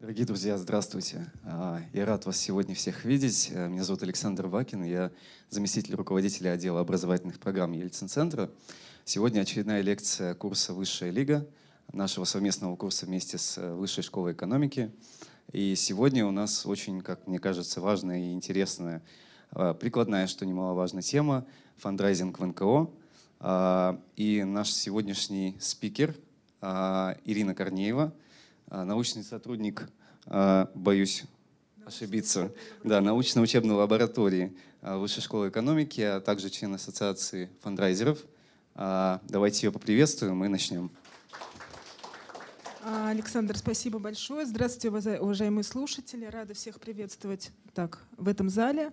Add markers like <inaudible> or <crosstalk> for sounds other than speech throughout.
Дорогие друзья, здравствуйте. А, я рад вас сегодня всех видеть. Э, меня зовут Александр Вакин, я заместитель руководителя отдела образовательных программ Ельцин-центра. Сегодня очередная лекция курса «Высшая лига», нашего совместного курса вместе с э, Высшей школой экономики. И сегодня у нас очень, как мне кажется, важная и интересная, а, прикладная, что немаловажная тема – фандрайзинг в НКО. А, и наш сегодняшний спикер Ирина Корнеева – научный сотрудник, а, боюсь ошибиться, да, научно-учебной лаборатории а, Высшей школы экономики, а также член ассоциации фандрайзеров. Давайте ее поприветствуем и начнем. Александр, спасибо большое. Здравствуйте, уважаемые слушатели. Рада всех приветствовать так, в этом зале.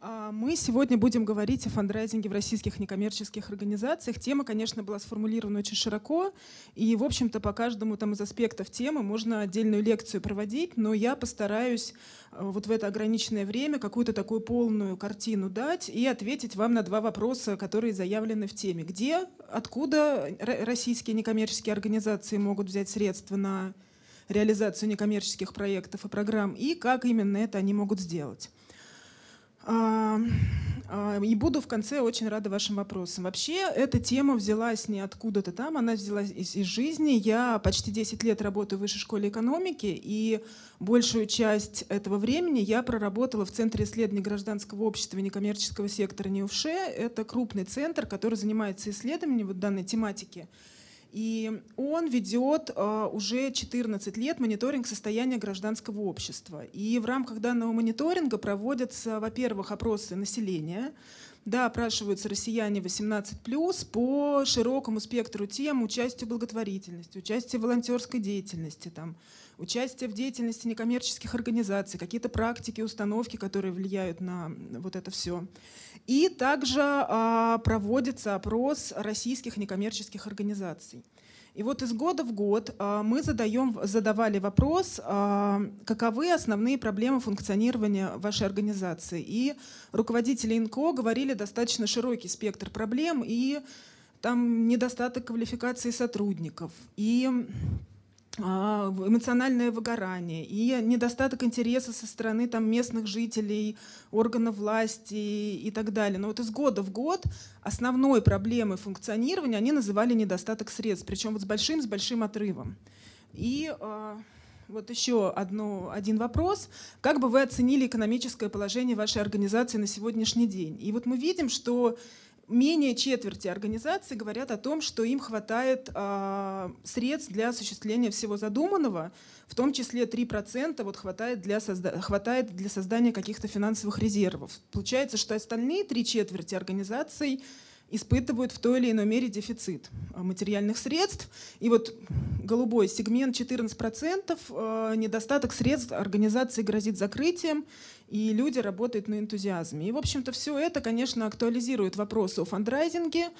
А, мы сегодня будем говорить о фандрайзинге в российских некоммерческих организациях. Тема, конечно, была сформулирована очень широко, и, в общем-то, по каждому там, из аспектов темы можно отдельную лекцию проводить, но я постараюсь а, вот в это ограниченное время какую-то такую полную картину дать и ответить вам на два вопроса, которые заявлены в теме. Где, откуда российские некоммерческие организации могут взять средства на реализацию некоммерческих проектов и программ, и как именно это они могут сделать. И буду в конце очень рада вашим вопросам. Вообще, эта тема взялась не откуда-то там, она взялась из, из жизни. Я почти 10 лет работаю в Высшей школе экономики, и большую часть этого времени я проработала в Центре исследований гражданского общества и некоммерческого сектора НИУФШЕ. Это крупный центр, который занимается исследованием вот данной тематики. И он ведет э, уже 14 лет мониторинг состояния гражданского общества. И в рамках данного мониторинга проводятся, во-первых, опросы населения, да, опрашиваются россияне 18+, по широкому спектру тем участия в благотворительности, участия в волонтерской деятельности, там, участие в деятельности некоммерческих организаций, какие-то практики, установки, которые влияют на вот это все. И также а, проводится опрос российских некоммерческих организаций. И вот из года в год а, мы задаем, задавали вопрос, а, каковы основные проблемы функционирования вашей организации. И руководители ИНКО говорили достаточно широкий спектр проблем, и там недостаток квалификации сотрудников, и эмоциональное выгорание и недостаток интереса со стороны там, местных жителей, органов власти и так далее. Но вот из года в год основной проблемой функционирования они называли недостаток средств, причем вот с большим, с большим отрывом. И э, вот еще одно, один вопрос. Как бы вы оценили экономическое положение вашей организации на сегодняшний день? И вот мы видим, что менее четверти организаций говорят о том, что им хватает э, средств для осуществления всего задуманного, в том числе 3% вот хватает, для созда хватает для создания каких-то финансовых резервов. Получается, что остальные три четверти организаций испытывают в той или иной мере дефицит а, материальных средств. И вот голубой сегмент 14%, э, недостаток средств организации грозит закрытием, и люди работают на энтузиазме. И, в общем-то, все это, конечно, актуализирует вопросы о фандрайзинге,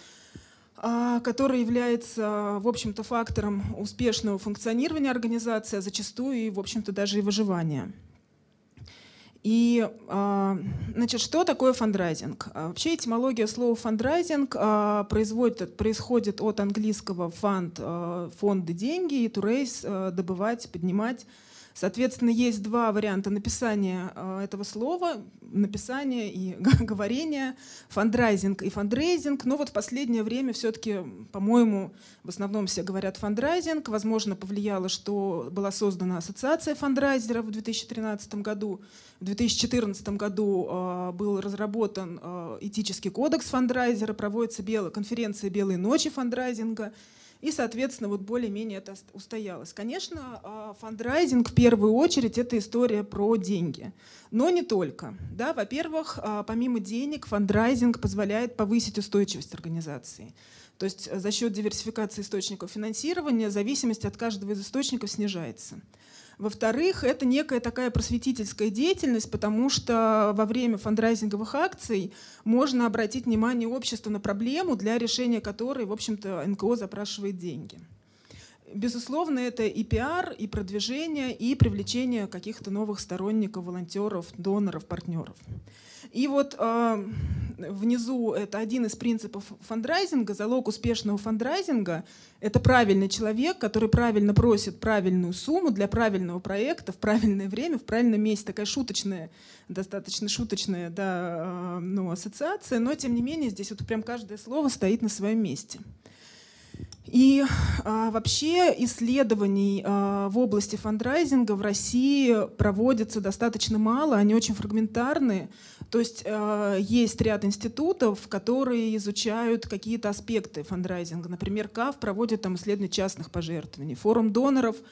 а, который является, в общем-то, фактором успешного функционирования организации, а зачастую и, в общем-то, даже и выживания. И, а, значит, что такое фандрайзинг? А, вообще этимология слова фандрайзинг производит, происходит от английского фонд, фонды деньги, и to raise, добывать, поднимать Соответственно, есть два варианта написания э, этого слова, написания и <laughs> говорения, фандрайзинг и фандрейзинг. Но вот в последнее время все-таки, по-моему, в основном все говорят фандрайзинг. Возможно, повлияло, что была создана ассоциация фандрайзеров в 2013 году. В 2014 году э, был разработан э, этический кодекс фандрайзера, проводится конференция «Белые ночи фандрайзинга». И, соответственно, вот более-менее это устоялось. Конечно, а, фандрайзинг в первую очередь это история про деньги. Но не только. Да, во-первых, а, помимо денег, фандрайзинг позволяет повысить устойчивость организации. То есть за счет диверсификации источников финансирования зависимость от каждого из источников снижается. Во-вторых, это некая такая просветительская деятельность, потому что во время фандрайзинговых акций можно обратить внимание общества на проблему, для решения которой, в общем-то, НКО запрашивает деньги. безусловно, это и пиар, и продвижение, и привлечение каких-то новых сторонников, волонтеров, доноров, партнеров. И вот э, внизу это один из принципов фандрайзинга. Залог успешного фандрайзинга — это правильный человек, который правильно просит правильную сумму для правильного проекта в правильное время, в правильном месте. Такая шуточная, достаточно шуточная да, э, ну, ассоциация, но тем не менее здесь вот прям каждое слово стоит на своем месте. И а, вообще исследований а, в области фандрайзинга в России проводится достаточно мало, они очень фрагментарны. То есть а, есть ряд институтов, которые изучают какие-то аспекты фандрайзинга. Например, КАФ проводит там исследования частных пожертвований. Форум доноров —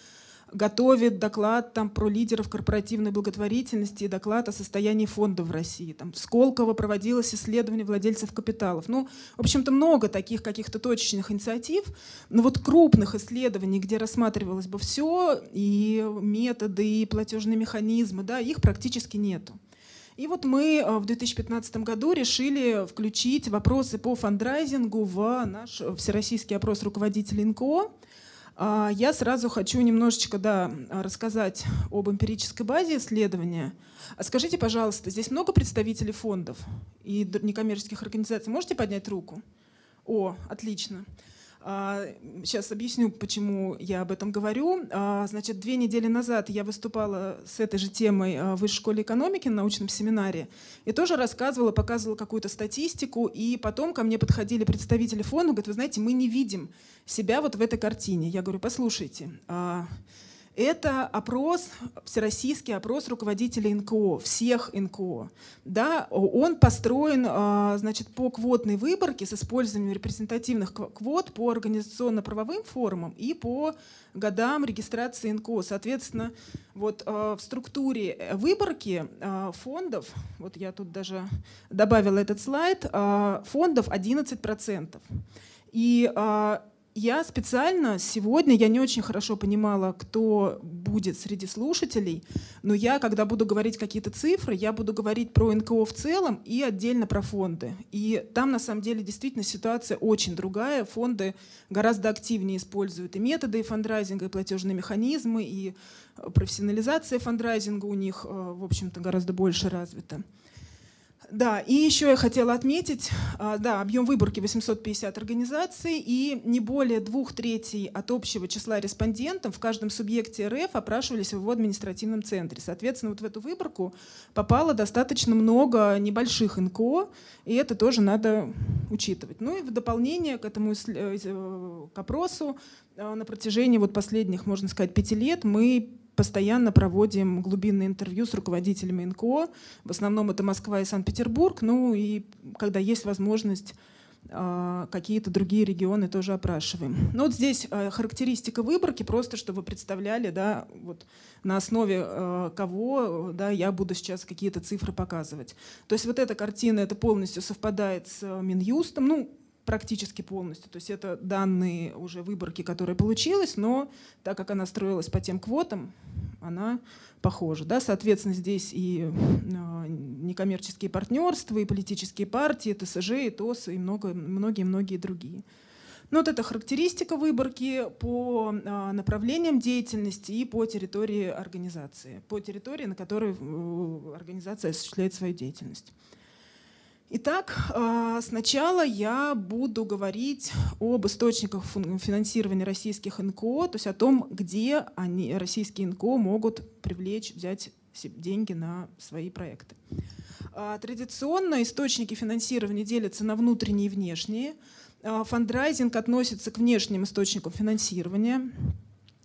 готовит доклад там, про лидеров корпоративной благотворительности и доклад о состоянии фонда в России. Там, в Сколково проводилось исследование владельцев капиталов. Ну, в общем-то, много таких каких-то точечных инициатив, но вот крупных исследований, где рассматривалось бы все, и методы, и платежные механизмы, да, их практически нету. И вот мы э, в 2015 году решили включить вопросы по фандрайзингу в наш всероссийский опрос руководителей НКО. А, я сразу хочу немножечко да, рассказать об эмпирической базе исследования. А скажите, пожалуйста, здесь много представителей фондов и некоммерческих организаций? Можете поднять руку? О, отлично. Сейчас а, объясню, почему я об этом говорю. А, значит, две недели назад я выступала с этой же темой в Высшей школе экономики на научном семинаре и тоже рассказывала, показывала какую-то статистику, и потом ко мне подходили представители фонда, говорят, вы знаете, мы не видим себя вот в этой картине. Я говорю, послушайте, а, это опрос, всероссийский опрос руководителей НКО, всех НКО. Да, он построен а, значит, по квотной выборке с использованием репрезентативных квот по организационно-правовым форумам и по годам регистрации НКО. Соответственно, вот а, в структуре выборки фондов, вот я тут даже добавила этот слайд, фондов 11%. И я специально сегодня, я не очень хорошо понимала, кто будет среди слушателей, но я, когда буду говорить какие-то цифры, я буду говорить про НКО в целом и отдельно про фонды. И там на самом деле действительно ситуация очень другая. Фонды гораздо активнее используют и методы и фандрайзинга, и платежные механизмы, и профессионализация фандрайзинга у них, э, в общем-то, гораздо больше развита. Да, и еще я хотела отметить, а, да, объем выборки 850 организаций и не более двух третей от общего числа респондентов в каждом субъекте РФ опрашивались в его административном центре. Соответственно, вот в эту выборку попало достаточно много небольших НКО, и это тоже надо учитывать. Ну и в дополнение к этому э, к опросу э, на протяжении вот последних, можно сказать, пяти лет мы постоянно проводим глубинные интервью с руководителями НКО. В основном это Москва и Санкт-Петербург. Ну и когда есть возможность а, какие-то другие регионы тоже опрашиваем. Ну вот здесь а, характеристика выборки, просто чтобы вы представляли, да, вот на основе а, кого да, я буду сейчас какие-то цифры показывать. То есть вот эта картина, это полностью совпадает с Минюстом. Ну, практически полностью. То есть это данные уже выборки, которые получилась, но так как она строилась по тем квотам, она похожа. Да? Соответственно, здесь и э, некоммерческие партнерства, и политические партии, и ТСЖ, и ТОС, и многие-многие другие. Но вот это характеристика выборки по э, направлениям деятельности и по территории организации, по территории, на которой э, организация осуществляет свою деятельность. Итак, а, сначала я буду говорить об источниках финансирования российских НКО, то есть о том, где они, российские НКО могут привлечь, взять деньги на свои проекты. А, традиционно источники финансирования делятся на внутренние и внешние. А, фандрайзинг относится к внешним источникам финансирования.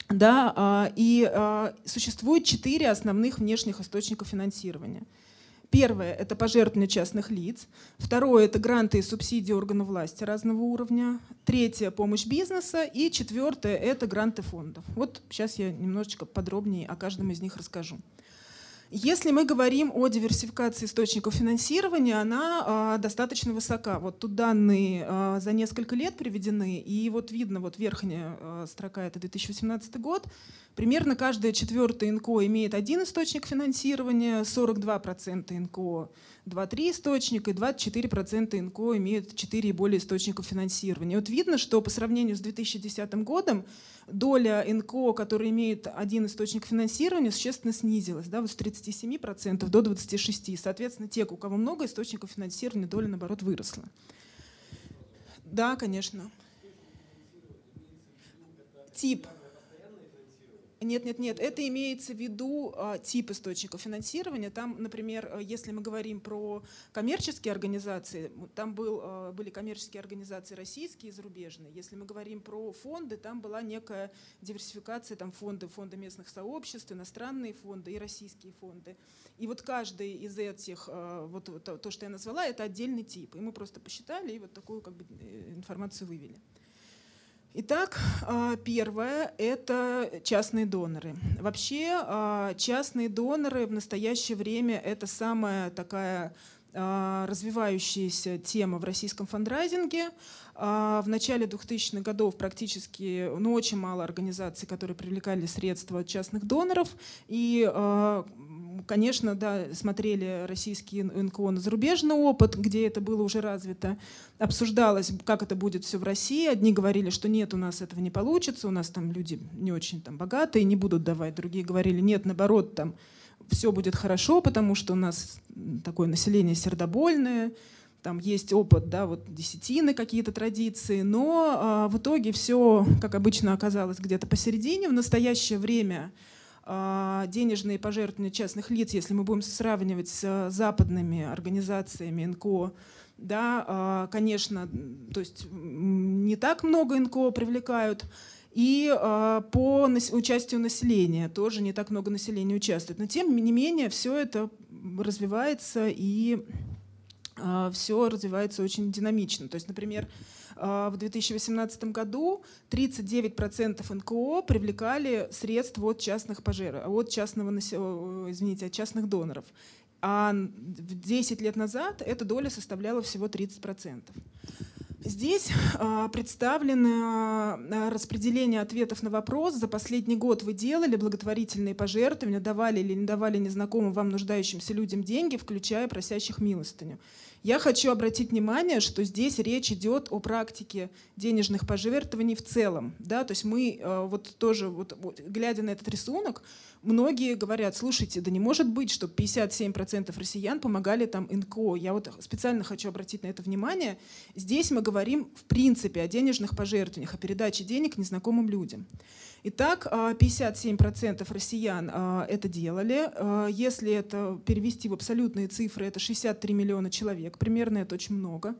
Да, и существует четыре основных внешних источника финансирования – Первое – это пожертвования частных лиц. Второе – это гранты и субсидии органов власти разного уровня. Третье – помощь бизнеса. И четвертое – это гранты фондов. Вот сейчас я немножечко подробнее о каждом из них расскажу. Если мы говорим о диверсификации источников финансирования, она а, достаточно высока. Вот тут данные а, за несколько лет приведены, и вот видно, вот верхняя а, строка это 2018 год. Примерно каждая четвертая НКО имеет один источник финансирования, 42% НКО 2-3 источника, и 24% НКО имеют 4 и более источников финансирования. Вот видно, что по сравнению с 2010 годом доля НКО, которая имеет один источник финансирования, существенно снизилась да, вот с 37% до 26%. Соответственно, те, у кого много источников финансирования, доля, наоборот, выросла. Да, конечно. Тип. Нет, нет, нет. Это имеется в виду а, тип источников финансирования. Там, например, э, если мы говорим про коммерческие организации, там был, а, были коммерческие организации российские и зарубежные. Если мы говорим про фонды, там была некая диверсификация, там фонды, фонды местных сообществ, иностранные фонды и российские фонды. И вот каждый из этих, а, вот то, что я назвала, это отдельный тип. И мы просто посчитали и вот такую как бы э, информацию вывели. Итак, а, первое – это частные доноры. Вообще а, частные доноры в настоящее время – это самая такая а, развивающаяся тема в российском фандрайзинге. В начале 2000-х годов практически ну, очень мало организаций, которые привлекали средства от частных доноров. И конечно, да, смотрели российские НКО на зарубежный опыт, где это было уже развито. Обсуждалось, как это будет все в России. Одни говорили, что нет, у нас этого не получится, у нас там люди не очень там богатые, не будут давать. Другие говорили, нет, наоборот, там все будет хорошо, потому что у нас такое население сердобольное, там есть опыт, да, вот десятины какие-то традиции, но а, в итоге все, как обычно, оказалось где-то посередине. В настоящее время денежные пожертвования частных лиц, если мы будем сравнивать с западными организациями НКО, да, а, конечно, то есть не так много НКО привлекают, и а, по участию населения тоже не так много населения участвует. Но тем не менее все это развивается и все развивается очень динамично. То есть, например, а, в 2018 году 39% НКО привлекали средства от частных пожаров, от частного, извините, от частных доноров. А 10 лет назад эта доля составляла всего 30%. Здесь а, представлено а, распределение ответов на вопрос. За последний год вы делали благотворительные пожертвования, давали или не давали незнакомым вам нуждающимся людям деньги, включая просящих милостыню. Я хочу обратить внимание, что здесь речь идет о практике денежных пожертвований в целом. Да? То есть мы э, вот тоже, вот, глядя на этот рисунок, многие говорят, слушайте, да не может быть, чтобы 57% россиян помогали там НКО. Я вот специально хочу обратить на это внимание. Здесь мы говорим в принципе о денежных пожертвованиях, о передаче денег незнакомым людям. Итак, 57% а, россиян а, это делали. А, если это перевести в абсолютные цифры, это 63 миллиона человек. Примерно это очень много.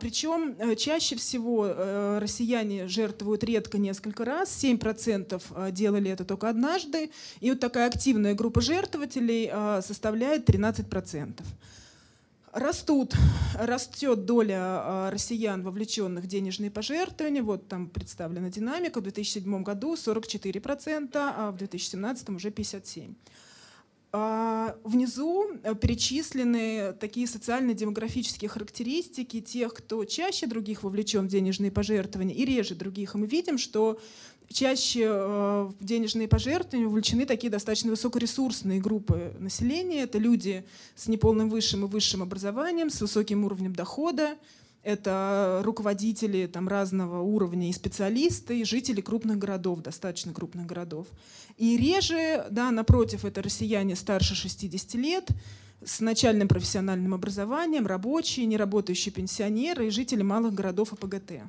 Причем э, чаще всего э, россияне жертвуют редко несколько раз, 7% делали это только однажды, и вот такая активная группа жертвователей составляет 13%. Растут, растет доля а, россиян, вовлеченных в денежные пожертвования. Вот там представлена динамика. В 2007 году 44%, а в 2017 уже 57%. А, внизу э, перечислены такие социально-демографические характеристики тех, кто чаще других вовлечен в денежные пожертвования и реже других. И мы видим, что чаще э, в денежные пожертвования вовлечены такие достаточно высокоресурсные группы населения. Это люди с неполным высшим и высшим образованием, с высоким уровнем дохода. Это руководители там, разного уровня и специалисты, и жители крупных городов, достаточно крупных городов. И реже, да, напротив, это россияне старше 60 лет, с начальным профессиональным образованием, рабочие, неработающие пенсионеры и жители малых городов АПГТ.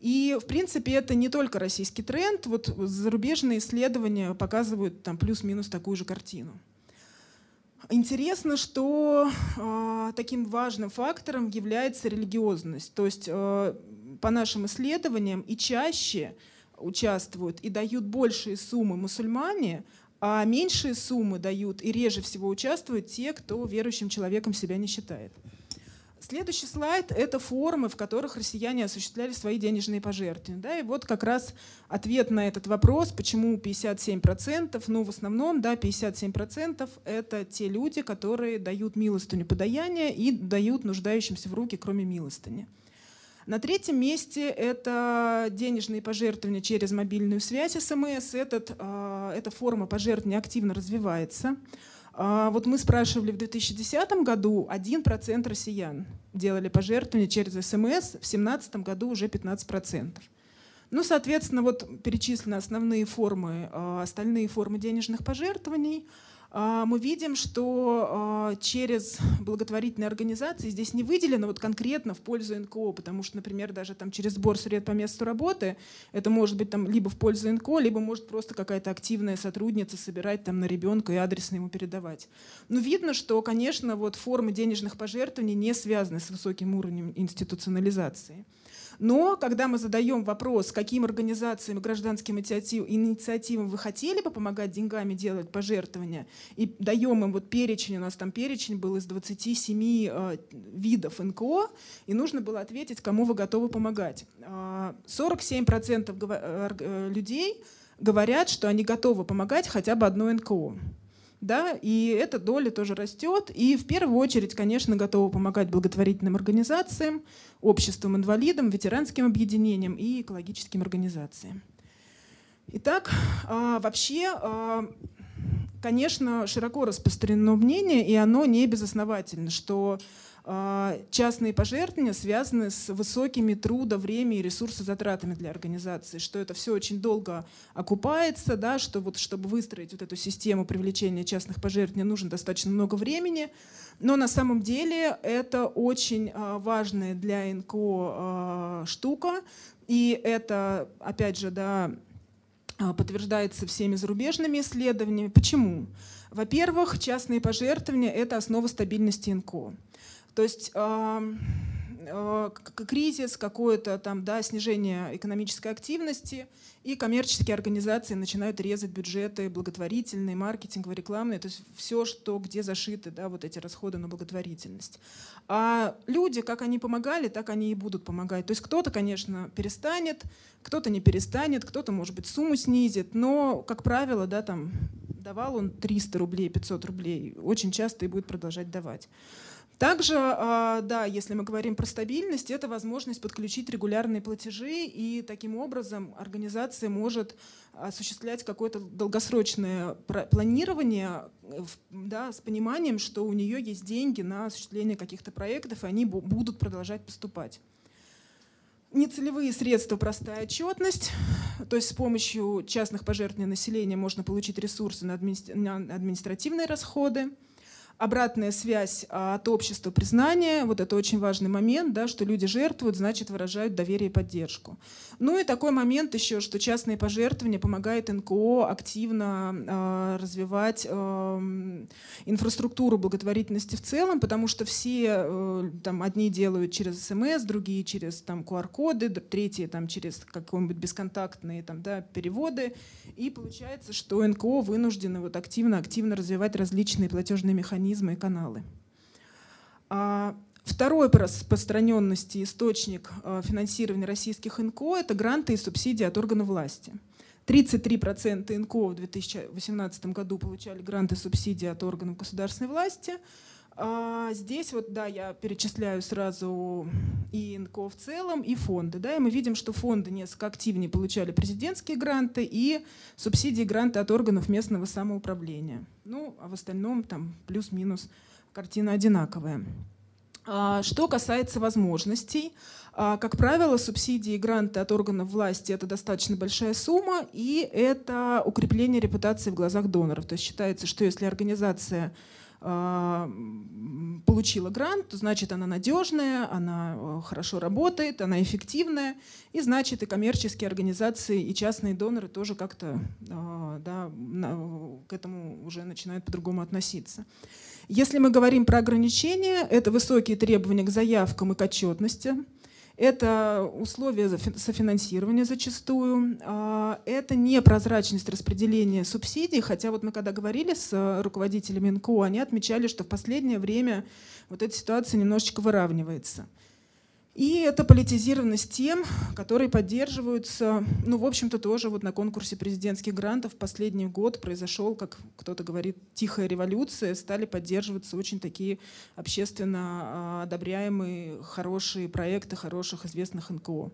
И, в принципе, это не только российский тренд. Вот зарубежные исследования показывают там плюс-минус такую же картину. Интересно, что э, таким важным фактором является религиозность. То есть, э, по нашим исследованиям, и чаще участвуют и дают большие суммы мусульмане, а меньшие суммы дают и реже всего участвуют те, кто верующим человеком себя не считает. Следующий слайд — это формы, в которых россияне осуществляли свои денежные пожертвования. Да, и вот как раз ответ на этот вопрос, почему 57%. Ну, в основном, да, 57% — это те люди, которые дают милостыню подаяния и дают нуждающимся в руки, кроме милостыни. На третьем месте это денежные пожертвования через мобильную связь СМС. Этот, э, эта форма пожертвования активно развивается. А, вот мы спрашивали в 2010 году, 1% россиян делали пожертвования через СМС, в 2017 году уже 15%. Ну, соответственно, вот перечислены основные формы, а, остальные формы денежных пожертвований – мы видим, что а, через благотворительные организации здесь не выделено вот конкретно в пользу НКО, потому что, например, даже там через сбор средств по месту работы это может быть там либо в пользу НКО, либо может просто какая-то активная сотрудница собирать там на ребенка и адресно ему передавать. Но видно, что, конечно, вот формы денежных пожертвований не связаны с высоким уровнем институционализации. Но когда мы задаем вопрос, каким организациям и гражданским инициативам вы хотели бы помогать деньгами делать пожертвования, и даем им вот перечень, у нас там перечень был из 27 э, видов НКО, и нужно было ответить, кому вы готовы помогать. 47% э, э, людей говорят, что они готовы помогать хотя бы одной НКО да, и эта доля тоже растет. И в первую очередь, конечно, готовы помогать благотворительным организациям, обществам инвалидам, ветеранским объединениям и экологическим организациям. Итак, а, вообще, а, конечно, широко распространено мнение, и оно не безосновательно, что частные пожертвования связаны с высокими трудо, время и ресурсозатратами для организации, что это все очень долго окупается, да, что вот чтобы выстроить вот эту систему привлечения частных пожертвований нужно достаточно много времени, но на самом деле это очень а, важная для НКО а, штука, и это, опять же, да, подтверждается всеми зарубежными исследованиями. Почему? Во-первых, частные пожертвования — это основа стабильности НКО. То есть э, кризис, какое-то там, да, снижение экономической активности, и коммерческие организации начинают резать бюджеты благотворительные, маркетинговые, рекламные, то есть все, что где зашиты да, вот эти расходы на благотворительность. А люди, как они помогали, так они и будут помогать. То есть кто-то, конечно, перестанет, кто-то не перестанет, кто-то, может быть, сумму снизит, но, как правило, да, там, давал он 300 рублей, 500 рублей, очень часто и будет продолжать давать. Также, а, да, если мы говорим про стабильность, это возможность подключить регулярные платежи, и таким образом организация может осуществлять какое-то долгосрочное планирование да, с пониманием, что у нее есть деньги на осуществление каких-то проектов, и они будут продолжать поступать. Нецелевые средства, простая отчетность, то есть с помощью частных пожертвований населения можно получить ресурсы на административные расходы – обратная связь а, от общества признания, вот это очень важный момент, да, что люди жертвуют, значит выражают доверие и поддержку. Ну и такой момент еще, что частные пожертвования помогают НКО активно э, развивать э, инфраструктуру благотворительности в целом, потому что все э, там одни делают через СМС, другие через там QR-коды, третьи там через какие-нибудь бесконтактные там да переводы, и получается, что НКО вынуждены вот активно-активно развивать различные платежные механизмы и каналы. А Второй по распространенности источник а, финансирования российских НКО – это гранты и субсидии от органов власти. 33% НКО в 2018 году получали гранты и субсидии от органов государственной власти – а здесь вот, да, я перечисляю сразу и НКО в целом, и фонды. Да, и мы видим, что фонды несколько активнее получали президентские гранты и субсидии гранты от органов местного самоуправления. Ну, а в остальном там плюс-минус картина одинаковая. А, что касается возможностей, а, как правило, субсидии и гранты от органов власти – это достаточно большая сумма, и это укрепление репутации в глазах доноров. То есть считается, что если организация получила грант, значит она надежная, она э, хорошо работает, она эффективная, и значит и коммерческие организации, и частные доноры тоже как-то а, да, к этому уже начинают по-другому относиться. Если мы говорим про ограничения, это высокие требования к заявкам и к отчетности, Это условия софинансирования зачастую, а, это непрозрачность распределения субсидий, хотя вот мы когда говорили с руководителями НКО, они отмечали, что в последнее время вот эта ситуация немножечко выравнивается. И это политизированность тем, которые поддерживаются, ну, в общем-то, тоже вот на конкурсе президентских грантов последний год произошел, как кто-то говорит, тихая революция, стали поддерживаться очень такие общественно а, одобряемые, хорошие проекты хороших известных НКО.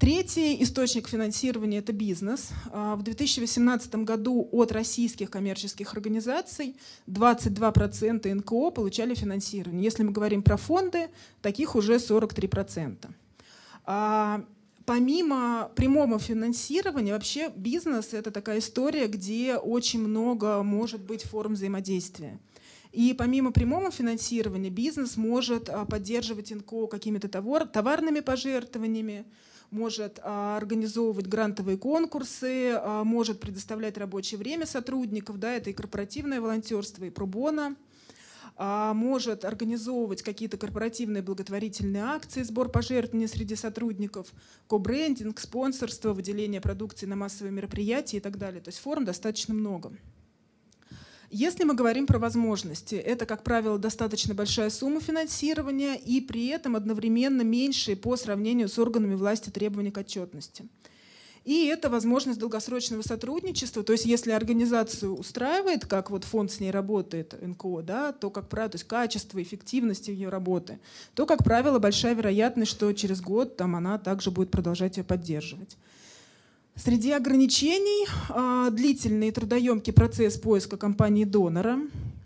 Третий источник финансирования – это бизнес. А, в 2018 году от российских коммерческих организаций 22% НКО получали финансирование. Если мы говорим про фонды, таких уже 43%. А, помимо прямого финансирования, вообще бизнес — это такая история, где очень много может быть форм взаимодействия. И помимо прямого финансирования бизнес может а, поддерживать НКО какими-то товарными пожертвованиями, может а, организовывать грантовые конкурсы, а, может предоставлять рабочее время сотрудников, да, это и корпоративное волонтерство, и пробона, может организовывать какие-то корпоративные благотворительные акции, сбор пожертвований среди сотрудников, кобрендинг, спонсорство, выделение продукции на массовые мероприятия и так далее. То есть форм достаточно много. Если мы говорим про возможности, это, как правило, достаточно большая сумма финансирования и при этом одновременно меньшие по сравнению с органами власти требования к отчетности. И это возможность долгосрочного сотрудничества. То есть если организацию устраивает, как вот фонд с ней работает, НКО, да, то, как правило, то есть качество, эффективность ее работы, то, как правило, большая вероятность, что через год там, она также будет продолжать ее поддерживать. Среди ограничений а, длительный и трудоемкий процесс поиска компании-донора,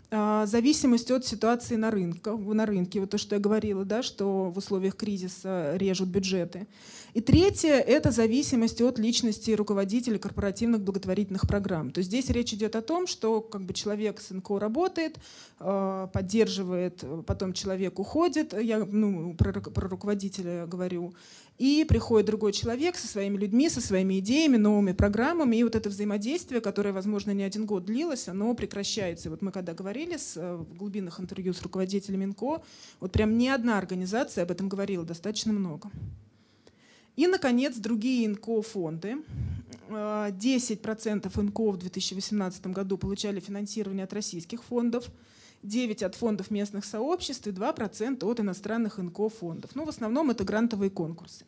а, зависимость от ситуации на рынке, на рынке, вот то, что я говорила, да, что в условиях кризиса режут бюджеты. И третье — это зависимость от личности руководителя корпоративных благотворительных программ. То есть здесь речь идет о том, что как бы человек с НКО работает, а, поддерживает, потом человек уходит, я ну, про, про руководителя говорю, и приходит другой человек со своими людьми, со своими идеями, новыми программами, и вот это взаимодействие, которое, возможно, не один год длилось, оно прекращается. И вот мы когда говорили с, э, в глубинных интервью с руководителями НКО, вот прям ни одна организация об этом говорила, достаточно много. И, наконец, другие НКО-фонды. 10% э, НКО в 2018 году получали финансирование от российских фондов, 9 от фондов местных сообществ и 2% от иностранных НКО-фондов. Ну, в основном это грантовые конкурсы.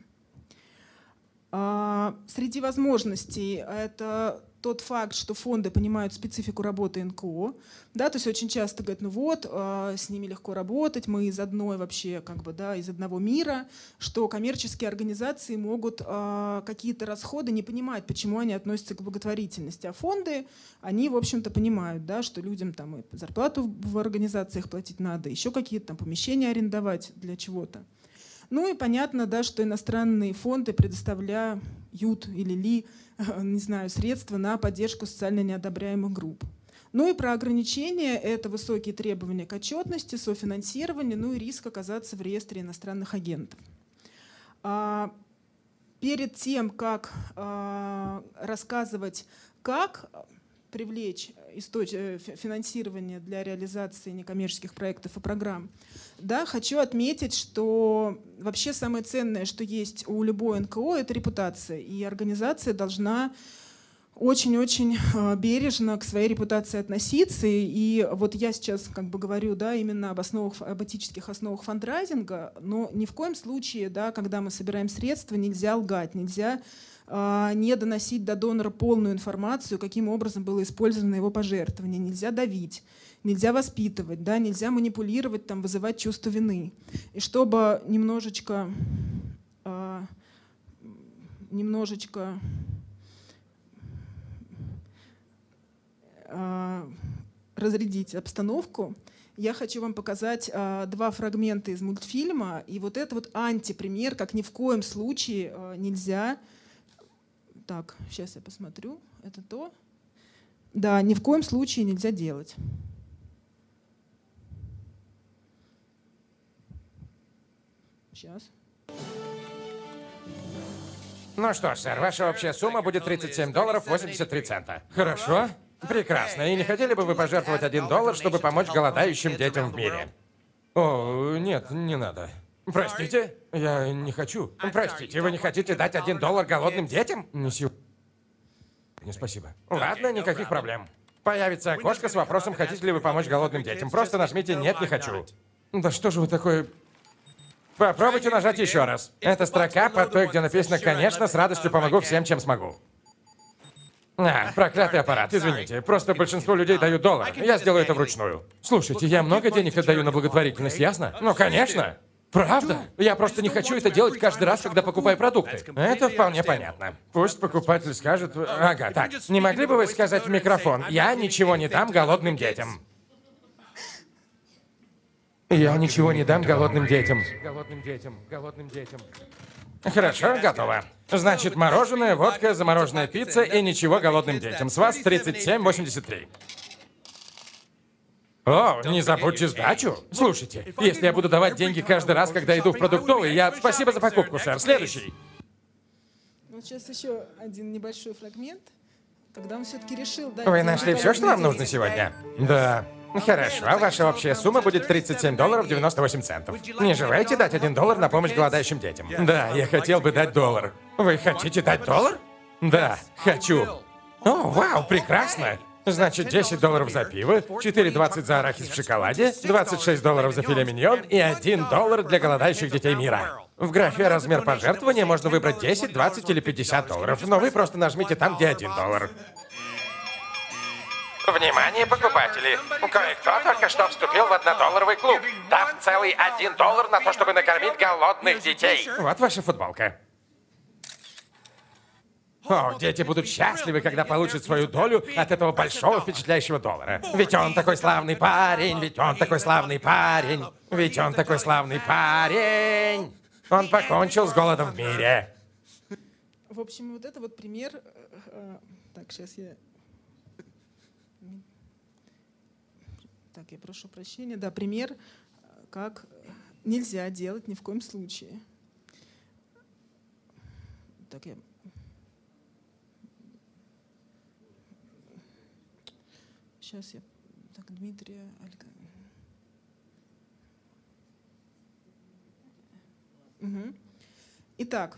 А, среди возможностей это тот факт, что фонды понимают специфику работы НКО, да, то есть очень часто говорят, ну вот, э, с ними легко работать, мы из одной вообще, как бы, да, из одного мира, что коммерческие организации могут э, какие-то расходы не понимать, почему они относятся к благотворительности, а фонды, они, в общем-то, понимают, да, что людям там и зарплату в организациях платить надо, еще какие-то там помещения арендовать для чего-то. Ну и понятно, да, что иностранные фонды предоставляют или ли, не знаю, средства на поддержку социально неодобряемых групп. Ну и про ограничения — это высокие требования к отчетности, софинансирование, ну и риск оказаться в реестре иностранных агентов. А, перед тем, как а, рассказывать, как привлечь э, финансирование для реализации некоммерческих проектов и программ. Да, хочу отметить, что вообще самое ценное, что есть у любой НКО, это репутация. И организация должна очень-очень э, бережно к своей репутации относиться. И вот я сейчас как бы говорю да, именно об, основах, об этических основах фандрайзинга, но ни в коем случае, да, когда мы собираем средства, нельзя лгать, нельзя не доносить до донора полную информацию, каким образом было использовано его пожертвование. Нельзя давить, нельзя воспитывать, да, нельзя манипулировать, там, вызывать чувство вины. И чтобы немножечко, э, немножечко э, разрядить обстановку, я хочу вам показать э, два фрагмента из мультфильма. И вот это вот антипример, как ни в коем случае э, нельзя так, сейчас я посмотрю. Это то. Да, ни в коем случае нельзя делать. Сейчас. Ну что ж, сэр, ваша общая сумма будет 37 долларов 83 цента. Хорошо? Прекрасно. И не хотели бы вы пожертвовать один доллар, чтобы помочь голодающим детям в мире? О, нет, не надо. Простите? Я не хочу. Простите, вы не хотите дать один доллар голодным детям? Не сегодня. Не, спасибо. Ладно, никаких проблем. Появится окошко с вопросом, хотите ли вы помочь голодным детям. Просто нажмите «Нет, не хочу». Да что же вы такой... Попробуйте нажать еще раз. Это строка под той, где написано «Конечно, с радостью помогу всем, чем смогу». А, проклятый аппарат, извините. Просто большинство людей дают доллар. Я сделаю это вручную. Слушайте, я много денег отдаю на благотворительность, ясно? Ну, конечно. Правда? Я просто не хочу это делать каждый раз, когда покупаю продукты. Это вполне понятно. Пусть покупатель скажет... Ага, так. Не могли бы вы сказать в микрофон, я ничего не дам голодным детям? Я ничего не дам голодным детям. Голодным детям, голодным детям. Хорошо, готово. Значит, мороженое, водка, замороженная пицца и ничего голодным детям. С вас 37,83. О, не забудьте сдачу. Слушайте, если я буду давать деньги каждый раз, когда иду в продуктовый, я... Спасибо за покупку, сэр. Следующий. Вот сейчас еще один небольшой фрагмент, когда он все-таки решил дать... Вы нашли все, что вам нужно сегодня? Да. Хорошо, ваша общая сумма будет 37 долларов 98 центов. Не желаете дать один доллар на помощь голодающим детям? Да, я хотел бы дать доллар. Вы хотите дать доллар? Да, хочу. О, вау, прекрасно. Значит, 10 долларов за пиво, 4,20 за арахис в шоколаде, 26 долларов за филе миньон и 1 доллар для голодающих детей мира. В графе «Размер пожертвования» можно выбрать 10, 20 или 50 долларов, но вы просто нажмите там, где 1 доллар. Внимание, покупатели! Кое-кто только что вступил в однодолларовый клуб, дав целый один доллар на то, чтобы накормить голодных детей. Вот ваша футболка. О, дети будут счастливы, когда получат свою долю от этого большого впечатляющего доллара. Ведь он такой славный парень, ведь он такой славный парень, ведь он такой славный парень. Он покончил с голодом в мире. В общем, вот это вот пример... э, э, Так, сейчас я... Так, я прошу прощения. Да, пример, как нельзя делать ни в коем случае. Так, я... Сейчас я... Так, Дмитрия... Мгм. Итак,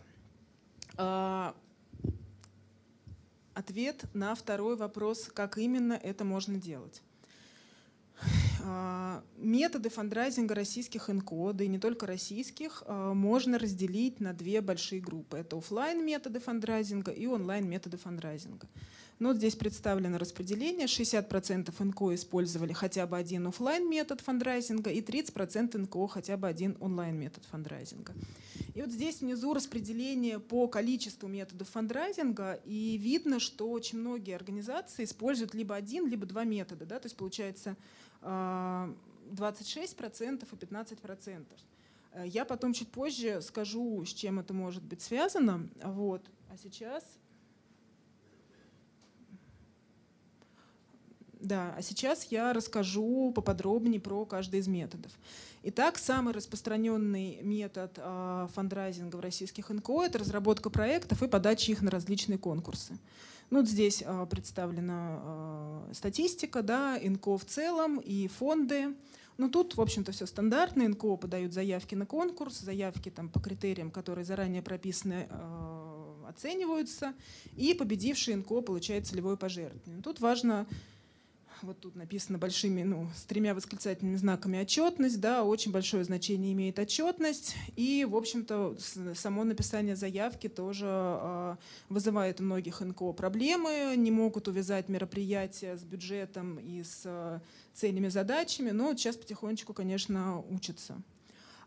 а, ответ на второй вопрос, как именно это можно делать. А, Методы фандрайзинга российских НКО, да и не только российских, а, можно разделить на две большие группы. Это офлайн методы фандрайзинга и онлайн методы фандрайзинга. Ну, вот здесь представлено распределение. 60% НКО использовали хотя бы один офлайн метод фандрайзинга и 30% НКО хотя бы один онлайн метод фандрайзинга. И вот здесь внизу распределение по количеству методов фандрайзинга, и видно, что очень многие организации используют либо один, либо два метода. Да? То есть получается 26% и 15%. Э, Я потом чуть позже скажу, с чем это может быть связано. Вот. А сейчас... Да, а сейчас я расскажу поподробнее про каждый из методов. Итак, самый распространенный метод а, фандрайзинга в российских НКО – это разработка проектов и подача их на различные конкурсы. Ну, вот здесь а, представлена а, статистика, да, НКО в целом и фонды. Ну, тут, в общем-то, все стандартно. НКО подают заявки на конкурс, заявки там, по критериям, которые заранее прописаны, а, оцениваются, и победивший НКО получает целевое пожертвование. Тут важно вот тут написано большими, ну, с тремя восклицательными знаками отчетность, да, очень большое значение имеет отчетность, и, в общем-то, само написание заявки тоже а, вызывает у многих НКО проблемы, не могут увязать мероприятия с бюджетом и с а, целями, задачами, но сейчас потихонечку, конечно, учатся.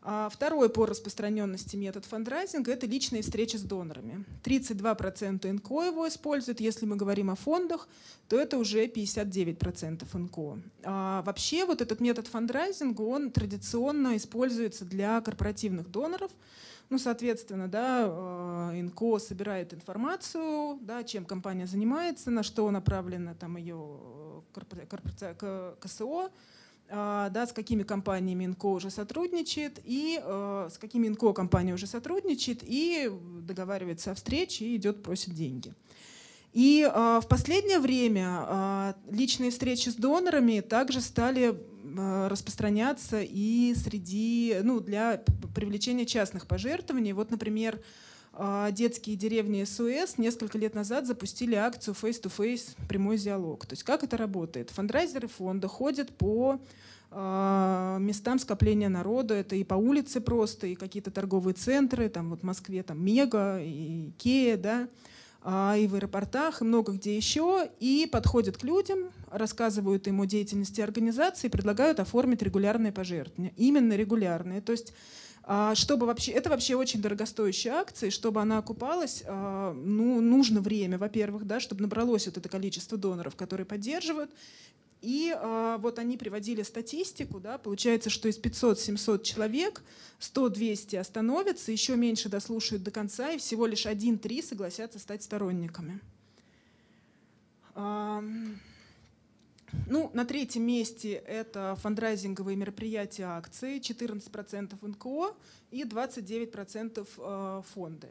А Второй по распространенности метод фандрайзинга – это личные встречи с донорами. 32% НКО его используют. Если мы говорим о фондах, то это уже 59% НКО. А вообще вот этот метод фандрайзинга, он традиционно используется для корпоративных доноров. Ну, соответственно, да, э, НКО собирает информацию, да, чем компания занимается, на что направлена там ее корпора- корпора- к- КСО, да, с какими компаниями НКО уже сотрудничает, и э, с какими НКО компания уже сотрудничает, и договаривается о встрече, и идет, просит деньги. И э, в последнее время э, личные встречи с донорами также стали распространяться и среди, ну, для привлечения частных пожертвований. Вот, например, а, детские деревни СУС несколько лет назад запустили акцию Face-to-Face прямой диалог. То есть как это работает? Фандрайзеры фонда ходят по а, местам скопления народа. Это и по улице просто, и какие-то торговые центры, там вот в Москве там Мега, и Икея, да, а, и в аэропортах, и много где еще, и подходят к людям, рассказывают им о деятельности организации, предлагают оформить регулярные пожертвования. Именно регулярные. То есть а, чтобы вообще, это вообще очень дорогостоящая акция, и чтобы она окупалась, а, ну, нужно время, во-первых, да, чтобы набралось вот это количество доноров, которые поддерживают. И а, вот они приводили статистику, да, получается, что из 500-700 человек 100-200 остановятся, еще меньше дослушают до конца, и всего лишь 1-3 согласятся стать сторонниками. Ну, на третьем месте это фандрайзинговые мероприятия акции, 14% НКО и 29% э, фонды.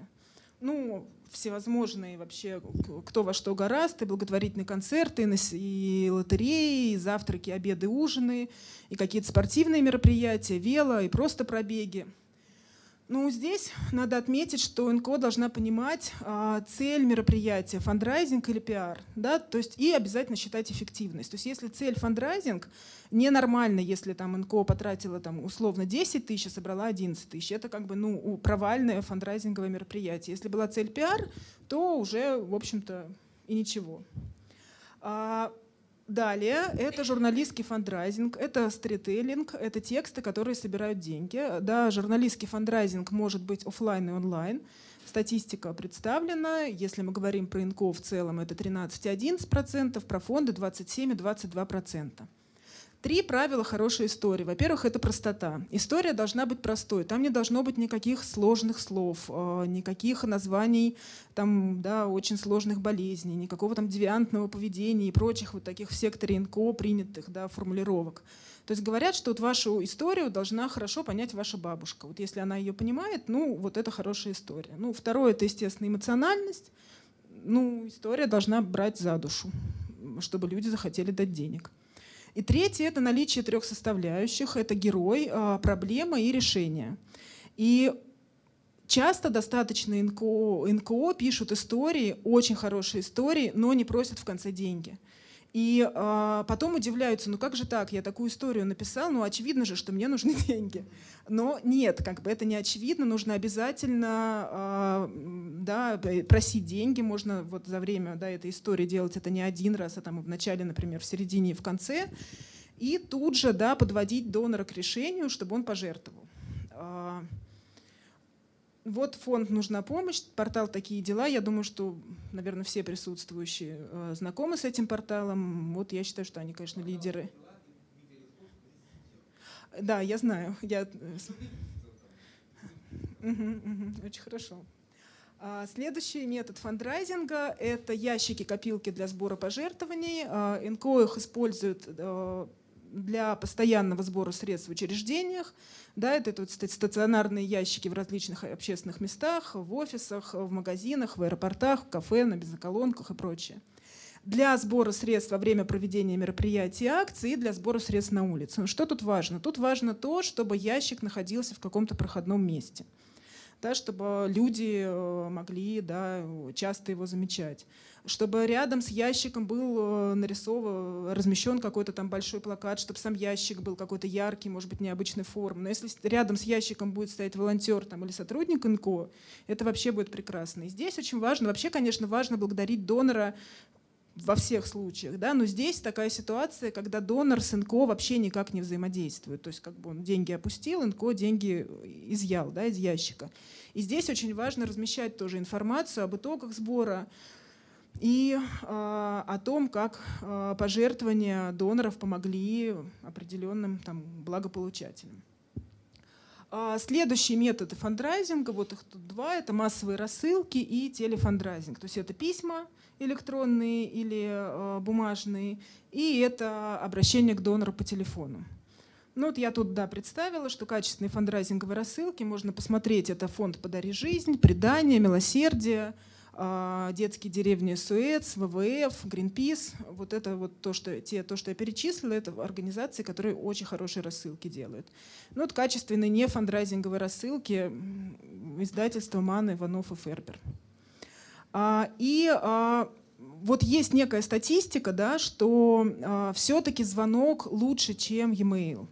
Ну, всевозможные вообще, кто во что горазд, и благотворительные концерты, и лотереи, и завтраки, обеды, ужины, и какие-то спортивные мероприятия, вело, и просто пробеги. Ну, здесь надо отметить, что НКО должна понимать а, цель мероприятия, фандрайзинг или пиар, да, то есть и обязательно считать эффективность. То есть если цель фандрайзинг, ненормально, если там НКО потратила там условно 10 тысяч, а собрала 11 тысяч, это как бы ну провальное фандрайзинговое мероприятие. Если была цель пиар, то уже, в общем-то, и ничего. А, Далее это журналистский фандрайзинг, это сторителлинг, это тексты, которые собирают деньги. Да, журналистский фандрайзинг может быть офлайн и онлайн. Статистика представлена. Если мы говорим про НКО в целом, это 13,11%, про фонды 27,22%. Три правила хорошей истории. Во-первых, это простота. История должна быть простой. Там не должно быть никаких сложных слов, э, никаких названий там, да, очень сложных болезней, никакого там девиантного поведения и прочих вот таких в секторе НКО принятых да, формулировок. То есть говорят, что вот вашу историю должна хорошо понять ваша бабушка. Вот если она ее понимает, ну вот это хорошая история. Ну, второе — это, естественно, эмоциональность. Ну, история должна брать за душу, чтобы люди захотели дать денег. И третье — это наличие трех составляющих. Это герой, а, проблема и решение. И часто достаточно НКО, НКО пишут истории, очень хорошие истории, но не просят в конце деньги. И э, потом удивляются, ну как же так, я такую историю написал, ну очевидно же, что мне нужны <laughs> деньги. Но нет, как бы это не очевидно, нужно обязательно э, да, просить деньги, можно вот за время да, этой истории делать это не один раз, а там в начале, например, в середине и в конце, и тут же да, подводить донора к решению, чтобы он пожертвовал. Э, вот фонд «Нужна помощь», портал «Такие дела». Я думаю, что, наверное, все присутствующие э, знакомы с этим порталом. Вот я считаю, что они, конечно, лидеры. Да, я знаю. Я... Угу, очень хорошо. А, следующий метод фандрайзинга – это ящики-копилки для сбора пожертвований. А, НКО их используют э, для постоянного сбора средств в учреждениях. Да, это, вот стационарные ящики в различных общественных местах, в офисах, в магазинах, в аэропортах, в кафе, на бензоколонках и прочее. Для сбора средств во время проведения мероприятий и акций и для сбора средств на улице. Но что тут важно? Тут важно то, чтобы ящик находился в каком-то проходном месте да, чтобы люди э, могли да, часто его замечать. Чтобы рядом с ящиком был э, нарисован, размещен какой-то там большой плакат, чтобы сам ящик был какой-то яркий, может быть, необычной формы. Но если рядом с ящиком будет стоять волонтер там, или сотрудник НКО, это вообще будет прекрасно. И здесь очень важно, вообще, конечно, важно благодарить донора во всех случаях, да, но здесь такая ситуация, когда донор с НКО вообще никак не взаимодействует, то есть как бы он деньги опустил, НКО деньги изъял, да, из ящика. И здесь очень важно размещать тоже информацию об итогах сбора и э, о том, как э, пожертвования доноров помогли определенным там, благополучателям. А следующий метод фандрайзинга, вот их тут два, это массовые рассылки и телефандрайзинг. То есть это письма электронные или э, бумажные, и это обращение к донору по телефону. Ну вот я тут, да, представила, что качественные фандрайзинговые рассылки можно посмотреть. Это фонд «Подари жизнь», «Предание», «Милосердие», детские деревни Суэц, ВВФ, Гринпис. Вот это вот то, что, те, то, что я перечислила, это организации, которые очень хорошие рассылки делают. Ну, вот качественные не фандрайзинговые рассылки издательства Ман, Иванов и Фербер. А, и а, вот есть некая статистика, да, что а, все-таки звонок лучше, чем e-mail.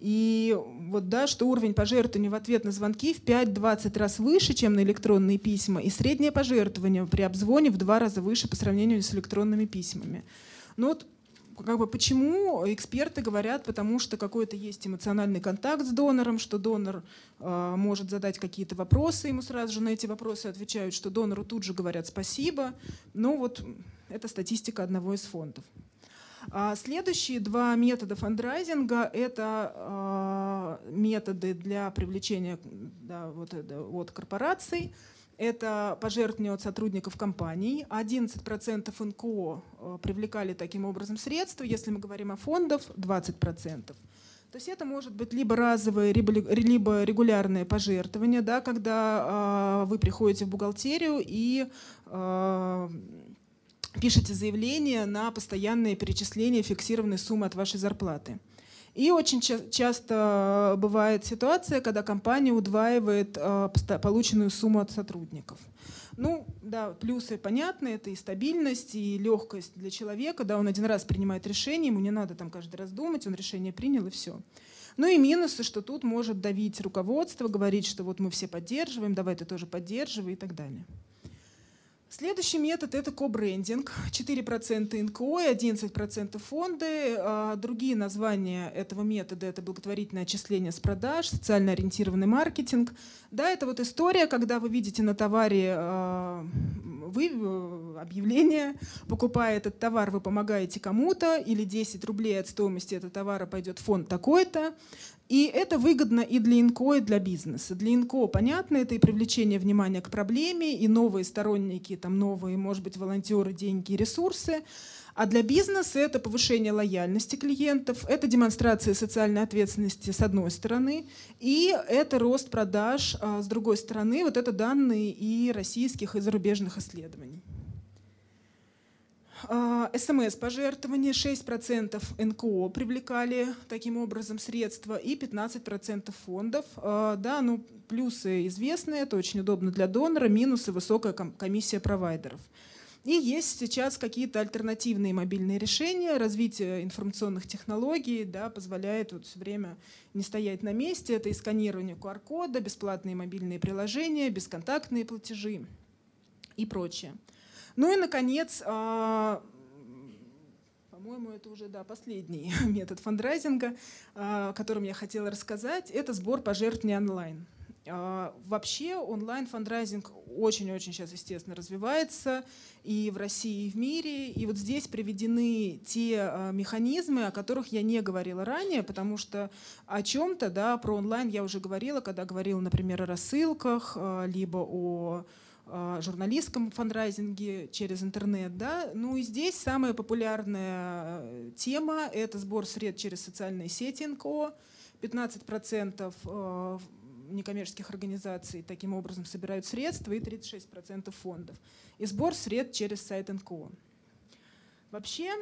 И вот да, что уровень пожертвований в ответ на звонки в 5-20 раз выше, чем на электронные письма, и среднее пожертвование при обзвоне в два раза выше по сравнению с электронными письмами. Ну вот как бы почему эксперты говорят, потому что какой-то есть эмоциональный контакт с донором, что донор э, может задать какие-то вопросы, ему сразу же на эти вопросы отвечают, что донору тут же говорят спасибо. Ну вот это статистика одного из фондов. А следующие два метода фандрайзинга – это э, методы для привлечения да, вот, от корпораций. Это пожертвования от сотрудников компаний. 11% НКО э, привлекали таким образом средства. Если мы говорим о фондах, 20%. То есть это может быть либо разовое, либо, регулярное пожертвование, да, когда э, вы приходите в бухгалтерию и э, пишете заявление на постоянное перечисление фиксированной суммы от вашей зарплаты. И очень ча часто бывает ситуация, когда компания удваивает э, полученную сумму от сотрудников. Ну, да, плюсы понятны, это и стабильность, и легкость для человека, да, он один раз принимает решение, ему не надо там каждый раз думать, он решение принял и все. Ну и минусы, что тут может давить руководство, говорить, что вот мы все поддерживаем, давай ты тоже поддерживай и так далее. Следующий метод – это кобрендинг. 4% НКО и 11% фонды. А другие названия этого метода – это благотворительное отчисление с продаж, социально ориентированный маркетинг. Да, это вот история, когда вы видите на товаре а, вы, э, объявление, покупая этот товар, вы помогаете кому-то, или 10 рублей от стоимости этого товара пойдет фонд такой-то. И это выгодно и для ИНКО, и для бизнеса. Для ИНКО, понятно, это и привлечение внимания к проблеме, и новые сторонники, там новые, может быть, волонтеры, деньги ресурсы. А для бизнеса это повышение лояльности клиентов, это демонстрация социальной ответственности с одной стороны, и это рост продаж а с другой стороны. Вот это данные и российских, и зарубежных исследований. А, СМС-пожертвования 6% НКО привлекали таким образом средства и 15% фондов. А, да, ну, плюсы известны, это очень удобно для донора, минусы высокая комиссия провайдеров. И есть сейчас какие-то альтернативные мобильные решения. Развитие информационных технологий да, позволяет вот все время не стоять на месте. Это и сканирование QR-кода, бесплатные мобильные приложения, бесконтактные платежи и прочее. Ну и, наконец, а, по-моему, это уже да, последний <laughs> метод фандрайзинга, а, о котором я хотела рассказать, это сбор пожертвований онлайн. А, вообще онлайн-фандрайзинг очень-очень сейчас, естественно, развивается и в России, и в мире. И вот здесь приведены те механизмы, о которых я не говорила ранее, потому что о чем-то, да, про онлайн я уже говорила, когда говорила, например, о рассылках, либо о журналистском фандрайзинге через интернет. Да? Ну и здесь самая популярная э, тема – это сбор средств через социальные сети НКО. 15% э, некоммерческих организаций таким образом собирают средства и 36% фондов. И сбор средств через сайт НКО. Вообще,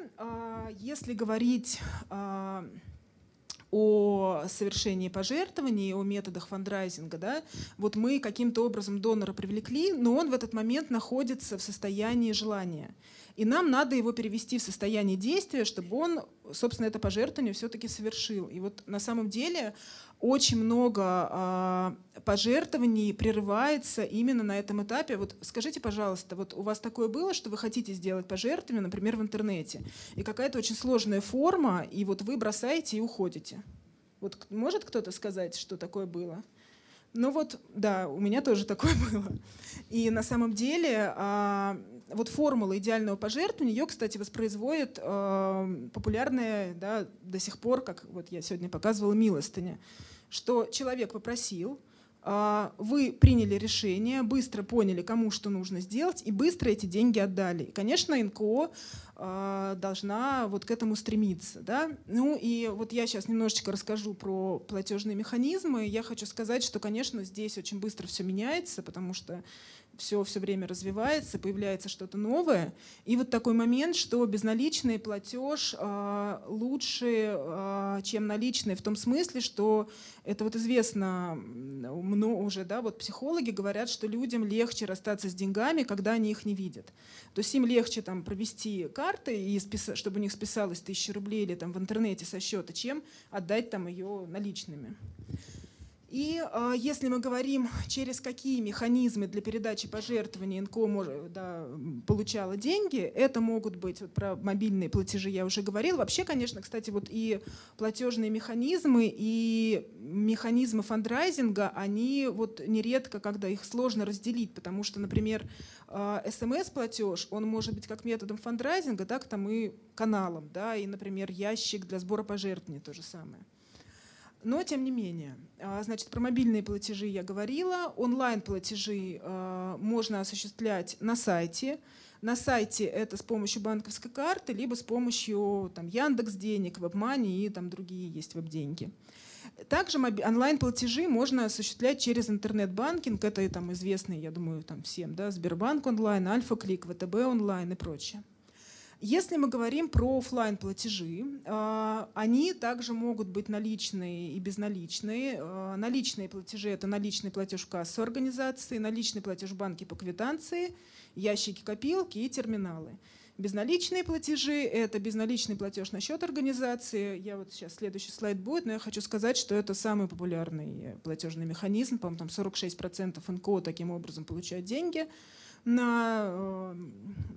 если говорить о совершении пожертвований, о методах фандрайзинга, да, вот мы каким-то образом донора привлекли, но он в этот момент находится в состоянии желания. И нам надо его перевести в состояние действия, чтобы он, собственно, это пожертвование все-таки совершил. И вот на самом деле очень много э, пожертвований прерывается именно на этом этапе. Вот скажите, пожалуйста, вот у вас такое было, что вы хотите сделать пожертвование, например, в интернете, и какая-то очень сложная форма, и вот вы бросаете и уходите. Вот может кто-то сказать, что такое было? Ну вот, да, у меня тоже <laughs> такое было. И на самом деле а, вот формула идеального пожертвования, ее, кстати, воспроизводит а, популярная да, до сих пор, как вот я сегодня показывала, милостыня, что человек попросил, а, вы приняли решение, быстро поняли, кому что нужно сделать, и быстро эти деньги отдали. И, конечно, НКО а, должна вот к этому стремиться. Да? Ну и вот я сейчас немножечко расскажу про платежные механизмы. Я хочу сказать, что, конечно, здесь очень быстро все меняется, потому что все все время развивается, появляется что-то новое. И вот такой момент, что безналичный платеж э, лучше, э, чем наличный, в том смысле, что это вот известно много уже, да, вот психологи говорят, что людям легче расстаться с деньгами, когда они их не видят. То есть им легче там провести карты, и спис... чтобы у них списалось тысяча рублей или там в интернете со счета, чем отдать там ее наличными. И э, если мы говорим, через какие механизмы для передачи пожертвований НКО может, да, получала деньги, это могут быть, вот про мобильные платежи я уже говорила. Вообще, конечно, кстати, вот и платежные механизмы, и механизмы фандрайзинга, они вот нередко, когда их сложно разделить, потому что, например, э, смс-платеж, он может быть как методом фандрайзинга, так там и каналом, да, и, например, ящик для сбора пожертвований то же самое. Но тем не менее, а, значит, про мобильные платежи я говорила. Онлайн-платежи а, можно осуществлять на сайте. На сайте это с помощью банковской карты, либо с помощью там, Яндекс денег, WebMoney и там другие есть веб-деньги. Также онлайн-платежи можно осуществлять через интернет-банкинг. Это там известные, я думаю, там всем, да, Сбербанк онлайн, Альфа-Клик, ВТБ онлайн и прочее. Если мы говорим про офлайн платежи, а, они также могут быть наличные и безналичные. А, наличные платежи – это наличный платеж в кассу организации, наличный платеж в банке по квитанции, ящики копилки и терминалы. Безналичные платежи – это безналичный платеж на счет организации. Я вот сейчас следующий слайд будет, но я хочу сказать, что это самый популярный платежный механизм. По-моему, там 46% НКО таким образом получают деньги – на, э,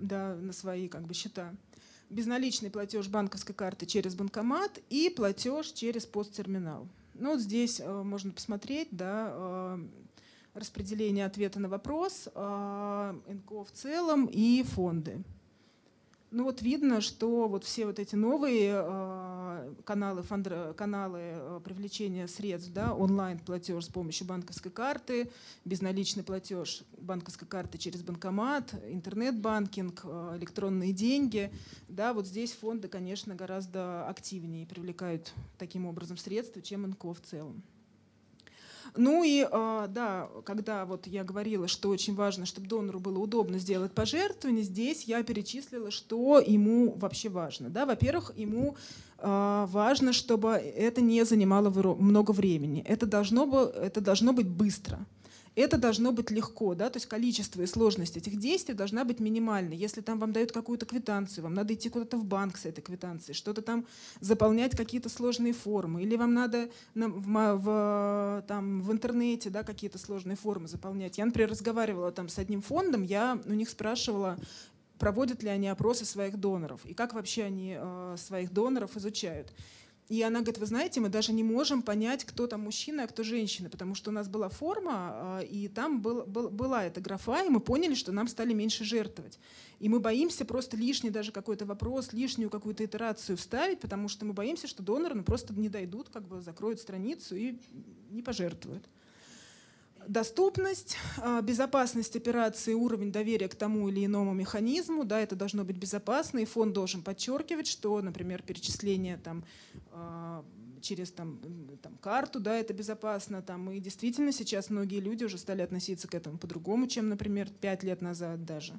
да, на свои как бы, счета. Безналичный платеж банковской карты через банкомат и платеж через посттерминал. Ну, вот здесь э, можно посмотреть да, э, распределение ответа на вопрос, НКО в целом и фонды. Ну вот видно, что вот все вот эти новые э, каналы, фандр, каналы э, привлечения средств, да, онлайн-платеж с помощью банковской карты, безналичный платеж банковской карты через банкомат, интернет-банкинг, э, электронные деньги, да, вот здесь фонды, конечно, гораздо активнее привлекают таким образом средства, чем НКО в целом. Ну и а, да, когда вот я говорила, что очень важно, чтобы донору было удобно сделать пожертвование, здесь я перечислила, что ему вообще важно. Да? Во-первых, ему а, важно, чтобы это не занимало много времени. Это должно, это должно быть быстро это должно быть легко, да, то есть количество и сложность этих действий должна быть минимальной. Если там вам дают какую-то квитанцию, вам надо идти куда-то в банк с этой квитанцией, что-то там заполнять какие-то сложные формы, или вам надо на, в, в, там, в интернете да, какие-то сложные формы заполнять. Я, например, разговаривала там с одним фондом, я у них спрашивала, проводят ли они опросы своих доноров и как вообще они э, своих доноров изучают. И она говорит, вы знаете, мы даже не можем понять, кто там мужчина, а кто женщина, потому что у нас была форма, а, и там был, был, была эта графа, и мы поняли, что нам стали меньше жертвовать. И мы боимся просто лишний даже какой-то вопрос, лишнюю какую-то итерацию вставить, потому что мы боимся, что доноры ну, просто не дойдут, как бы закроют страницу и не пожертвуют доступность, а, безопасность операции, уровень доверия к тому или иному механизму, да, это должно быть безопасно, и фонд должен подчеркивать, что, например, перечисление там, а, через там, там, карту, да, это безопасно. Там, и действительно сейчас многие люди уже стали относиться к этому по-другому, чем, например, пять лет назад даже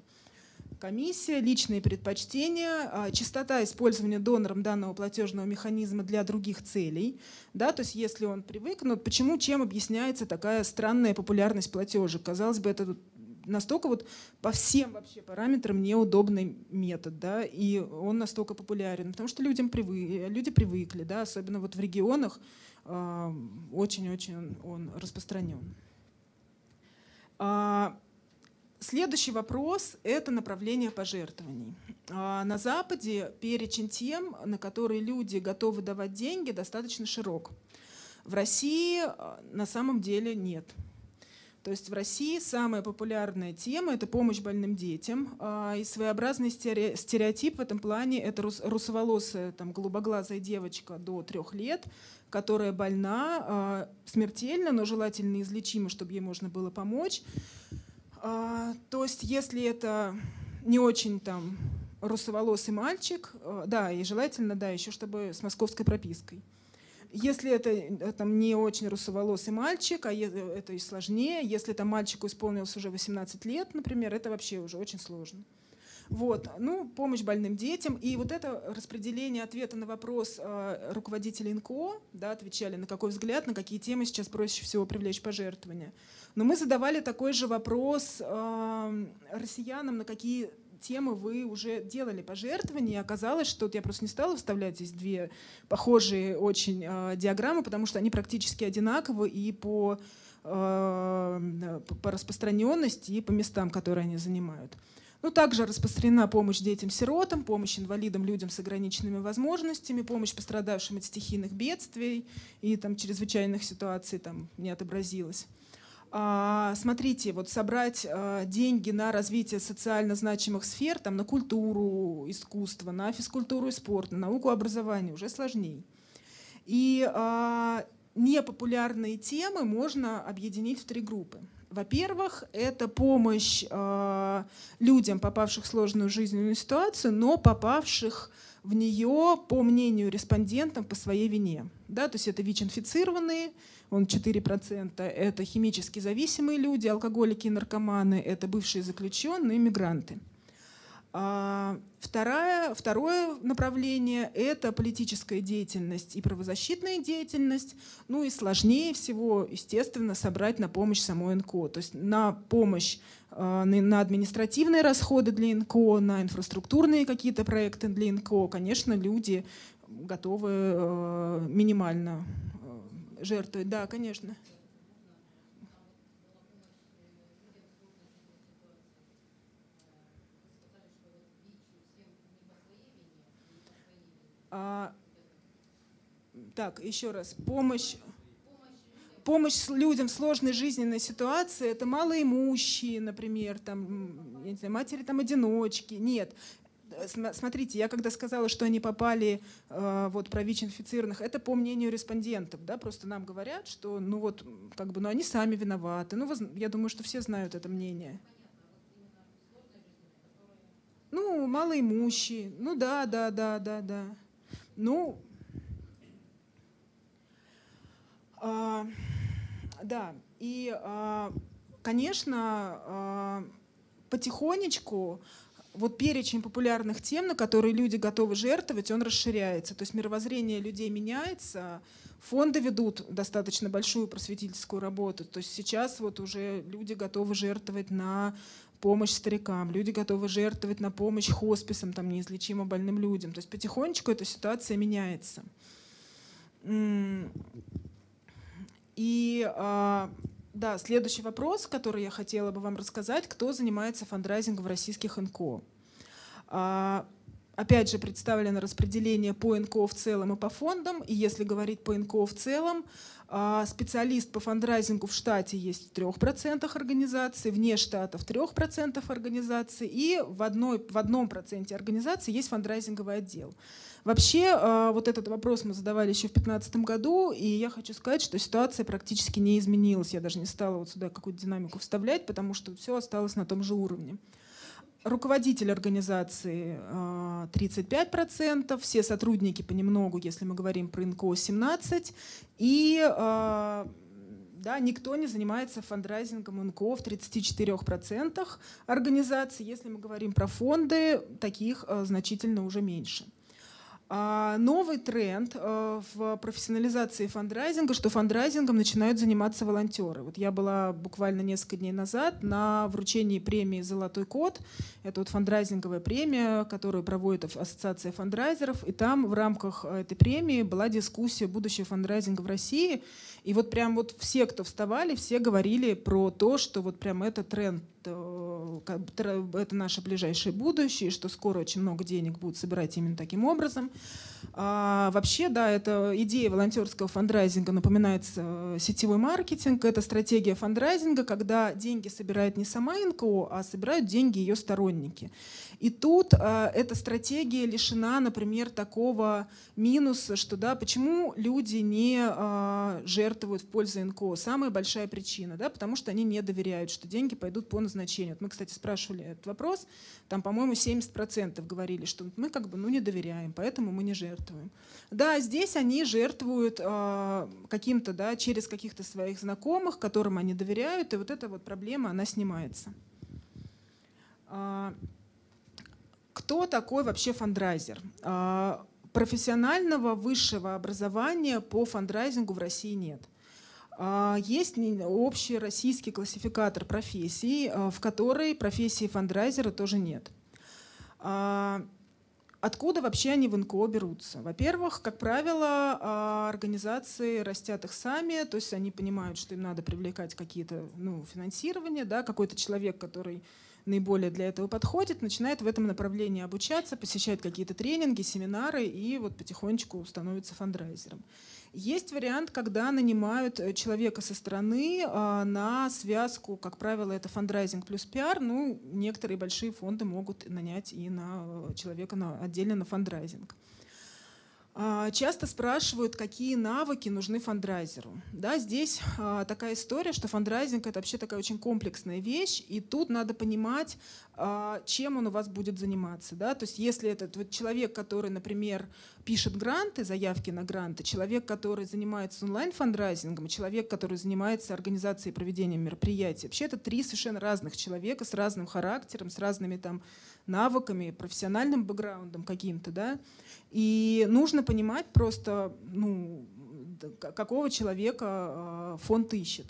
комиссия, личные предпочтения, а, частота использования донором данного платежного механизма для других целей. Да, то есть если он привык, но почему, чем объясняется такая странная популярность платежек? Казалось бы, это настолько вот по всем вообще параметрам неудобный метод, да, и он настолько популярен, потому что людям привы, люди привыкли, да, особенно вот в регионах а, очень-очень он, он распространен. Следующий вопрос – это направление пожертвований. А, на Западе перечень тем, на которые люди готовы давать деньги, достаточно широк. В России а, на самом деле нет. То есть в России самая популярная тема – это помощь больным детям. А, и своеобразный стереотип в этом плане – это русоволосая, там, голубоглазая девочка до трех лет, которая больна смертельно, но желательно излечима, чтобы ей можно было помочь. А, то есть, если это не очень там русоволосый мальчик, а, да, и желательно, да, еще чтобы с московской пропиской. Если это э, там, не очень русоволосый мальчик, а это и сложнее, если там мальчику исполнилось уже 18 лет, например, это вообще уже очень сложно. Вот. Ну, помощь больным детям. И вот это распределение ответа на вопрос э, руководителей НКО, да, отвечали на какой взгляд, на какие темы сейчас проще всего привлечь пожертвования. Но мы задавали такой же вопрос э, россиянам, на какие темы вы уже делали пожертвования, и оказалось, что я просто не стала вставлять здесь две похожие очень э, диаграммы, потому что они практически одинаковы и по, э, по распространенности, и по местам, которые они занимают. Ну, также распространена помощь детям-сиротам, помощь инвалидам, людям с ограниченными возможностями, помощь пострадавшим от стихийных бедствий и там, чрезвычайных ситуаций там, не отобразилась. А, смотрите, вот собрать а, деньги на развитие социально значимых сфер, там, на культуру, искусство, на физкультуру и спорт, на науку и образование уже сложнее. И а, непопулярные темы можно объединить в три группы. Во-первых, это помощь э, людям, попавших в сложную жизненную ситуацию, но попавших в нее, по мнению респондентов, по своей вине. Да, то есть это ВИЧ-инфицированные, он 4%, это химически зависимые люди, алкоголики и наркоманы, это бывшие заключенные, мигранты. А, второе, второе направление – это политическая деятельность и правозащитная деятельность. Ну и сложнее всего, естественно, собрать на помощь самой НКО. То есть на помощь а, на административные расходы для НКО, на инфраструктурные какие-то проекты для НКО, конечно, люди готовы а, минимально жертвовать. Да, конечно. А, так, еще раз. Помощь помощь людям в сложной жизненной ситуации, это малоимущие, например, там, я не знаю, матери там одиночки. Нет. Смотрите, я когда сказала, что они попали э, вот про ВИЧ-инфицированных, это по мнению респондентов, да, просто нам говорят, что ну вот как бы, ну они сами виноваты. Ну, я думаю, что все знают это мнение. Ну, малоимущие. Ну да, да, да, да, да. Ну, э, да, и, э, конечно, э, потихонечку вот перечень популярных тем, на которые люди готовы жертвовать, он расширяется. То есть мировоззрение людей меняется, фонды ведут достаточно большую просветительскую работу. То есть сейчас вот уже люди готовы жертвовать на помощь старикам, люди готовы жертвовать на помощь хосписам, там, неизлечимо больным людям. То есть потихонечку эта ситуация меняется. И а, да, следующий вопрос, который я хотела бы вам рассказать, кто занимается фандрайзингом в российских НКО. А, опять же, представлено распределение по НКО в целом и по фондам. И если говорить по НКО в целом, специалист по фандрайзингу в штате есть в 3% организаций, вне штата в 3% организаций, и в, одной, в одном проценте организаций есть фандрайзинговый отдел. Вообще, а, вот этот вопрос мы задавали еще в 2015 году, и я хочу сказать, что ситуация практически не изменилась. Я даже не стала вот сюда какую-то динамику вставлять, потому что все осталось на том же уровне руководитель организации 35%, а, все сотрудники понемногу, если мы говорим про НКО, 17%, и а, да, никто не занимается фандрайзингом НКО в 34% организаций. Если мы говорим про фонды, таких а, значительно уже меньше. А новый тренд э, в профессионализации фандрайзинга, что фандрайзингом начинают заниматься волонтеры. Вот я была буквально несколько дней назад на вручении премии «Золотой код». Это вот фандрайзинговая премия, которую проводит Ассоциация фандрайзеров. И там в рамках этой премии была дискуссия будущего фандрайзинга в России. И вот прям вот все, кто вставали, все говорили про то, что вот прям это тренд э, это наше ближайшее будущее, что скоро очень много денег будут собирать именно таким образом. А, вообще, да, это идея волонтерского фандрайзинга напоминает э, сетевой маркетинг. Это стратегия фандрайзинга, когда деньги собирает не сама НКО, а собирают деньги ее сторонники. И тут э, эта стратегия лишена, например, такого минуса, что да, почему люди не э, жертвуют в пользу НКО. Самая большая причина, да, потому что они не доверяют, что деньги пойдут по назначению. Вот мы, кстати, спрашивали этот вопрос, там, по-моему, 70% говорили, что мы как бы ну, не доверяем, поэтому мы не жертвуем. Да, здесь они жертвуют э, каким-то, да, через каких-то своих знакомых, которым они доверяют, и вот эта вот проблема, она снимается. Э, кто такой вообще фандрайзер? Э, профессионального высшего образования по фандрайзингу в России нет. Есть общий российский классификатор профессий, в которой профессии фандрайзера тоже нет. Откуда вообще они в НКО берутся? Во-первых, как правило, а, организации растят их сами, то есть они понимают, что им надо привлекать какие-то ну, финансирования, да, какой-то человек, который наиболее для этого подходит, начинает в этом направлении обучаться, посещает какие-то тренинги, семинары и вот потихонечку становится фандрайзером. Есть вариант, когда нанимают э, человека со стороны а, на связку, как правило, это фандрайзинг плюс пиар. Ну, некоторые большие фонды могут нанять и на э, человека на, отдельно на фандрайзинг. А, часто спрашивают, какие навыки нужны фандрайзеру. Да, здесь а, такая история, что фандрайзинг — это вообще такая очень комплексная вещь, и тут надо понимать, а, чем он у вас будет заниматься. Да? То есть если этот вот человек, который, например, пишет гранты, заявки на гранты, человек, который занимается онлайн-фандрайзингом, человек, который занимается организацией и проведением мероприятий, вообще это три совершенно разных человека с разным характером, с разными там навыками, профессиональным бэкграундом каким-то, да, и нужно понимать просто, ну, какого человека а, фонд ищет.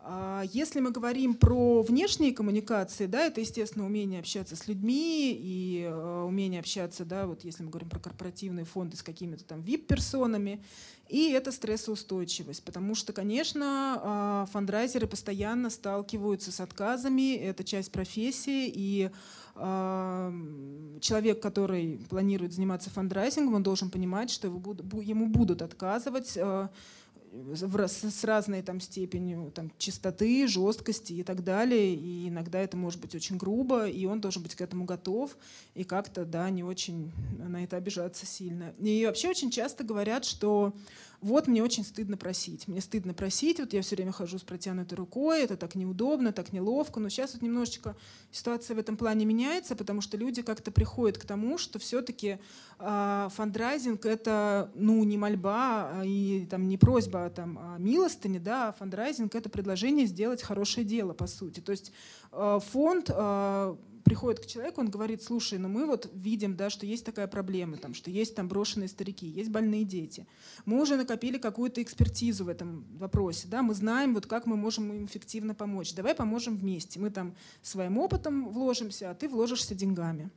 А если мы говорим про внешние коммуникации, да, это, естественно, умение общаться с людьми и а, умение общаться, да, вот если мы говорим про корпоративные фонды с какими-то там VIP-персонами, и это стрессоустойчивость, потому что, конечно, фандрайзеры постоянно сталкиваются с отказами, это часть профессии, и человек, который планирует заниматься фандрайзингом, он должен понимать, что ему будут отказывать э, с разной там степенью там, чистоты, жесткости и так далее. И иногда это может быть очень грубо, и он должен быть к этому готов и как-то да, не очень на это обижаться сильно. И вообще очень часто говорят, что вот мне очень стыдно просить. Мне стыдно просить, вот я все время хожу с протянутой рукой, это так неудобно, так неловко. Но сейчас вот немножечко ситуация в этом плане меняется, потому что люди как-то приходят к тому, что все-таки э, а, фандрайзинг это ну, не мольба а, и там, не просьба а, там, о милостыне, да, а фандрайзинг это предложение сделать хорошее дело, по сути. То есть э, фонд э, приходит к человеку, он говорит, слушай, ну мы вот видим, да, что есть такая проблема, там, что есть там брошенные старики, есть больные дети. Мы уже накопили какую-то экспертизу в этом вопросе, да, мы знаем, вот как мы можем им эффективно помочь. Давай поможем вместе. Мы там своим опытом вложимся, а ты вложишься деньгами.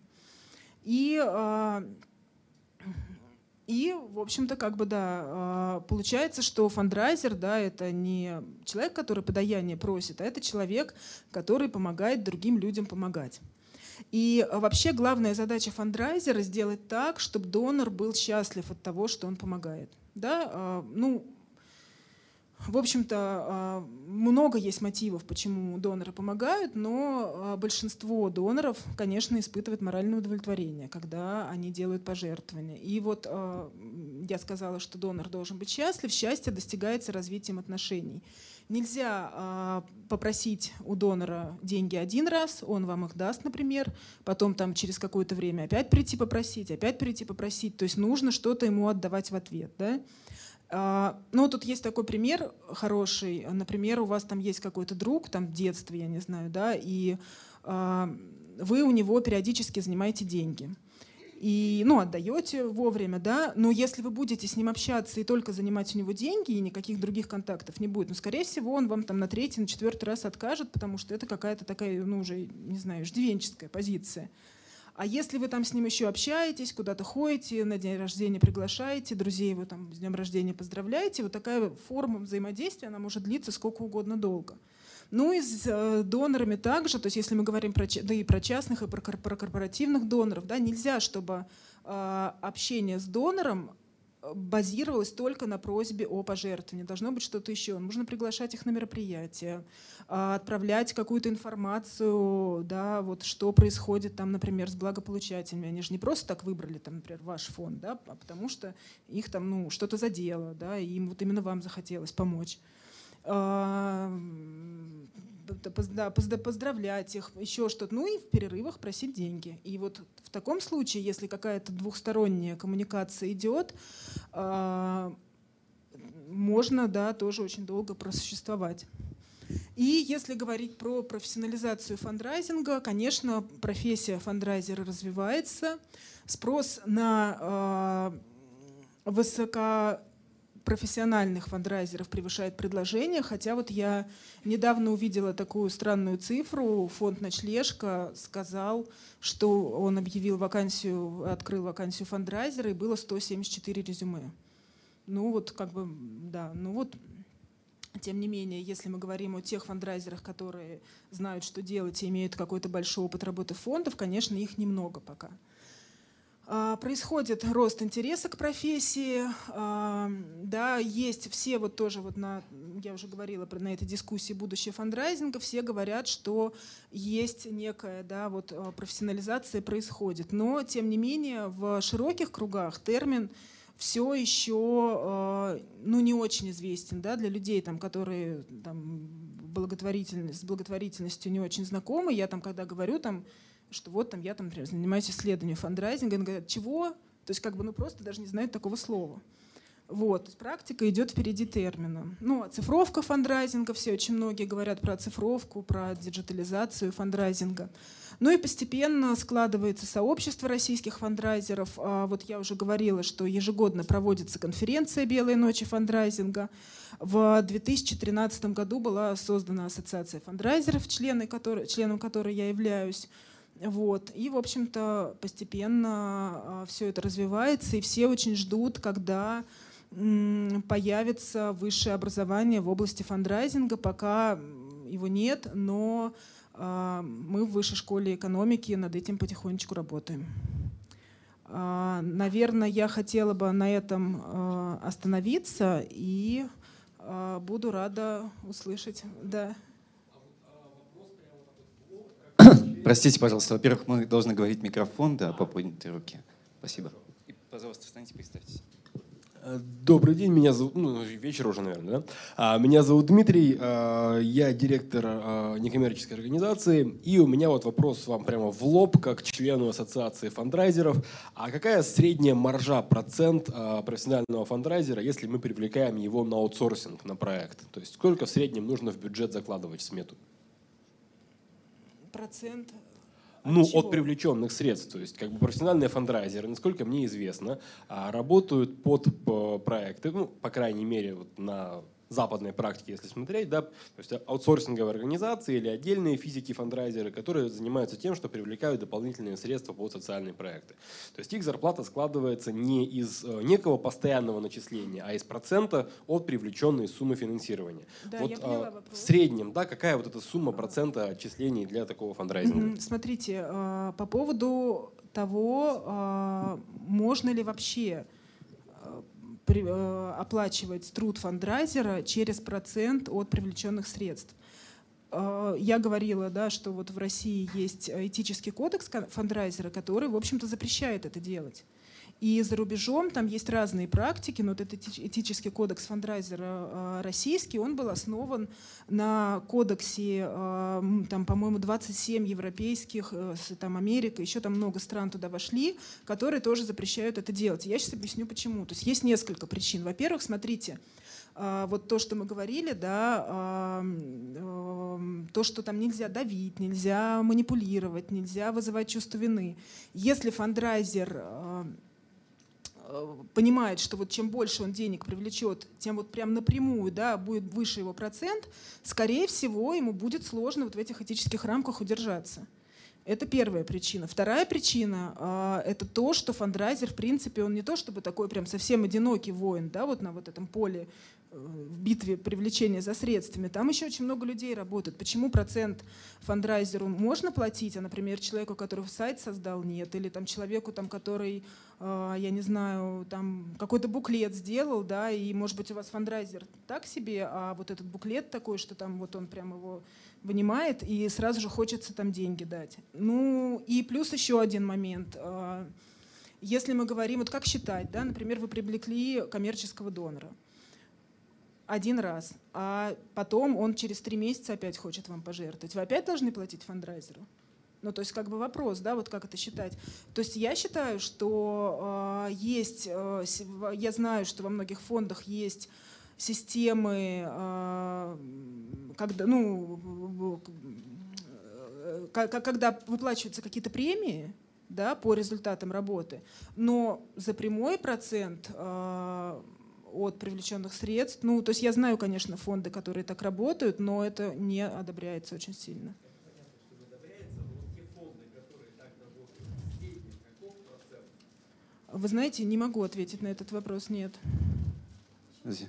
И а, и, в общем-то, как бы, да, а, получается, что фандрайзер, да, это не человек, который подаяние просит, а это человек, который помогает другим людям помогать. И вообще главная задача фандрайзера сделать так, чтобы донор был счастлив от того, что он помогает. Да? А, ну, в общем-то, а, много есть мотивов, почему доноры помогают, но а, большинство доноров, конечно, испытывают моральное удовлетворение, когда они делают пожертвования. И вот я сказала, что донор должен быть счастлив. Счастье достигается развитием отношений. Нельзя попросить у донора деньги один раз, он вам их даст, например, потом там через какое-то время опять прийти попросить, опять прийти попросить. То есть нужно что-то ему отдавать в ответ. Да? А, ну, тут есть такой пример хороший. Например, у вас там есть какой-то друг, там в детстве, я не знаю, да, и а, вы у него периодически занимаете деньги. И, ну, отдаете вовремя, да, но если вы будете с ним общаться и только занимать у него деньги, и никаких других контактов не будет, ну, скорее всего, он вам там на третий, на четвертый раз откажет, потому что это какая-то такая, ну, уже, не знаю, иждивенческая позиция. А если вы там с ним еще общаетесь, куда-то ходите, на день рождения приглашаете, друзей его там с днем рождения поздравляете, вот такая форма взаимодействия, она может длиться сколько угодно долго. Ну и с э, донорами также, то есть если мы говорим про, да и про частных, и про, про корпоративных доноров, да, нельзя, чтобы э, общение с донором базировалась только на просьбе о пожертвовании. Должно быть что-то еще. Нужно приглашать их на мероприятия, а, отправлять какую-то информацию, да, вот что происходит там, например, с благополучателями. Они же не просто так выбрали, там, например, ваш фонд, да, а потому что их там ну, что-то задело, да, и им вот именно вам захотелось помочь. А, поздравлять их, еще что-то, ну и в перерывах просить деньги. И вот в таком случае, если какая-то двухсторонняя коммуникация идет, а, можно, да, тоже очень долго просуществовать. И если говорить про профессионализацию фандрайзинга, конечно, профессия фандрайзера развивается, спрос на э, высокопрофессиональных фандрайзеров превышает предложение, хотя вот я недавно увидела такую странную цифру, фонд «Ночлежка» сказал, что он объявил вакансию, открыл вакансию фандрайзера, и было 174 резюме. Ну вот как бы, да, ну вот тем не менее, если мы говорим о тех фандрайзерах, которые знают, что делать и имеют какой-то большой опыт работы фондов, конечно, их немного пока. А, происходит рост интереса к профессии, а, да, есть все вот тоже вот на, я уже говорила про на этой дискуссии будущее фандрайзинга, все говорят, что есть некая, да, вот а, профессионализация происходит, но тем не менее в широких кругах термин все еще ну, не очень известен да, для людей, там, которые там, благотворительность, с благотворительностью не очень знакомы. Я там, когда говорю, там, что вот там, я там, например, занимаюсь исследованием фандрайзинга, они говорят, чего? То есть как бы ну, просто даже не знают такого слова. Вот, то есть практика идет впереди термина. Ну, оцифровка фандрайзинга, все очень многие говорят про оцифровку, про диджитализацию фандрайзинга. Ну и постепенно складывается сообщество российских фандрайзеров. А вот я уже говорила, что ежегодно проводится конференция «Белые ночи фандрайзинга». В 2013 году была создана ассоциация фандрайзеров, члены которой, членом которой я являюсь. Вот. И, в общем-то, постепенно а, все это развивается, и все очень ждут, когда появится высшее образование в области фандрайзинга. Пока его нет, но а, мы в Высшей школе экономики над этим потихонечку работаем. А, наверное, я хотела бы на этом остановиться и буду рада услышать. Да. Простите, пожалуйста. Во-первых, мы должны говорить микрофон, да, по поднятой руке. Спасибо. И, пожалуйста, встаньте, представьтесь. Э, добрый день, меня зовут, ну, вечер уже, наверное, да? А, меня зовут Дмитрий, а, я директор а, некоммерческой организации, и у меня вот вопрос вам прямо в лоб, как члену ассоциации фандрайзеров. А какая средняя маржа, процент профессионального фандрайзера, если мы привлекаем его на аутсорсинг, на проект? То есть сколько в среднем нужно в бюджет закладывать в смету? Процент ну, от привлеченных средств. То есть, как бы профессиональные фандрайзеры, насколько мне известно, а, работают под проекты, ну, по крайней мере, вот на западной практики, если смотреть, да, то есть аутсорсинговые организации или отдельные физики-фандрайзеры, которые занимаются тем, что привлекают дополнительные средства под социальные проекты. То есть их зарплата складывается не из э, некого постоянного начисления, а из процента от привлеченной суммы финансирования. Да, вот я поняла вопрос. в среднем, да, какая вот эта сумма процента отчислений для такого фандрайзинга? Смотрите, э, по поводу того, э, можно ли вообще оплачивать труд фандрайзера через процент от привлеченных средств. Э, я говорила, да, что вот в России есть этический кодекс фандрайзера, который, в общем-то, запрещает это делать. И за рубежом там есть разные практики, но вот этот этический кодекс фандрайзера э, российский, он был основан на кодексе, э, там, по-моему, 27 европейских, э, там Америка, еще там много стран туда вошли, которые тоже запрещают это делать. Я сейчас объясню почему. То есть есть несколько причин. Во-первых, смотрите, вот то, что мы говорили, да, то, что там нельзя давить, нельзя манипулировать, нельзя вызывать чувство вины. Если фандрайзер понимает, что вот чем больше он денег привлечет, тем вот прям напрямую да, будет выше его процент, скорее всего, ему будет сложно вот в этих этических рамках удержаться. Это первая причина. Вторая причина э, это то, что фандрайзер, в принципе, он не то чтобы такой прям совсем одинокий воин, да, вот на вот этом поле в битве привлечения за средствами, там еще очень много людей работает. Почему процент фандрайзеру можно платить, а, например, человеку, который сайт создал, нет, или там человеку, там, который, э, я не знаю, там какой-то буклет сделал, да, и, может быть, у вас фандрайзер так себе, а вот этот буклет такой, что там вот он прям его вынимает, и сразу же хочется там деньги дать. Ну, и плюс еще один момент. Э, если мы говорим, вот как считать, да, например, вы привлекли коммерческого донора – один раз, а потом он через три месяца опять хочет вам пожертвовать. Вы опять должны платить фандрайзеру? Ну, то есть как бы вопрос, да, вот как это считать. То есть я считаю, что э, есть, э, я знаю, что во многих фондах есть системы, э, когда, ну, когда выплачиваются какие-то премии, да, по результатам работы, но за прямой процент э, от привлеченных средств, ну, то есть я знаю, конечно, фонды, которые так работают, но это не одобряется очень сильно. Вы знаете, не могу ответить на этот вопрос, нет. Нельзя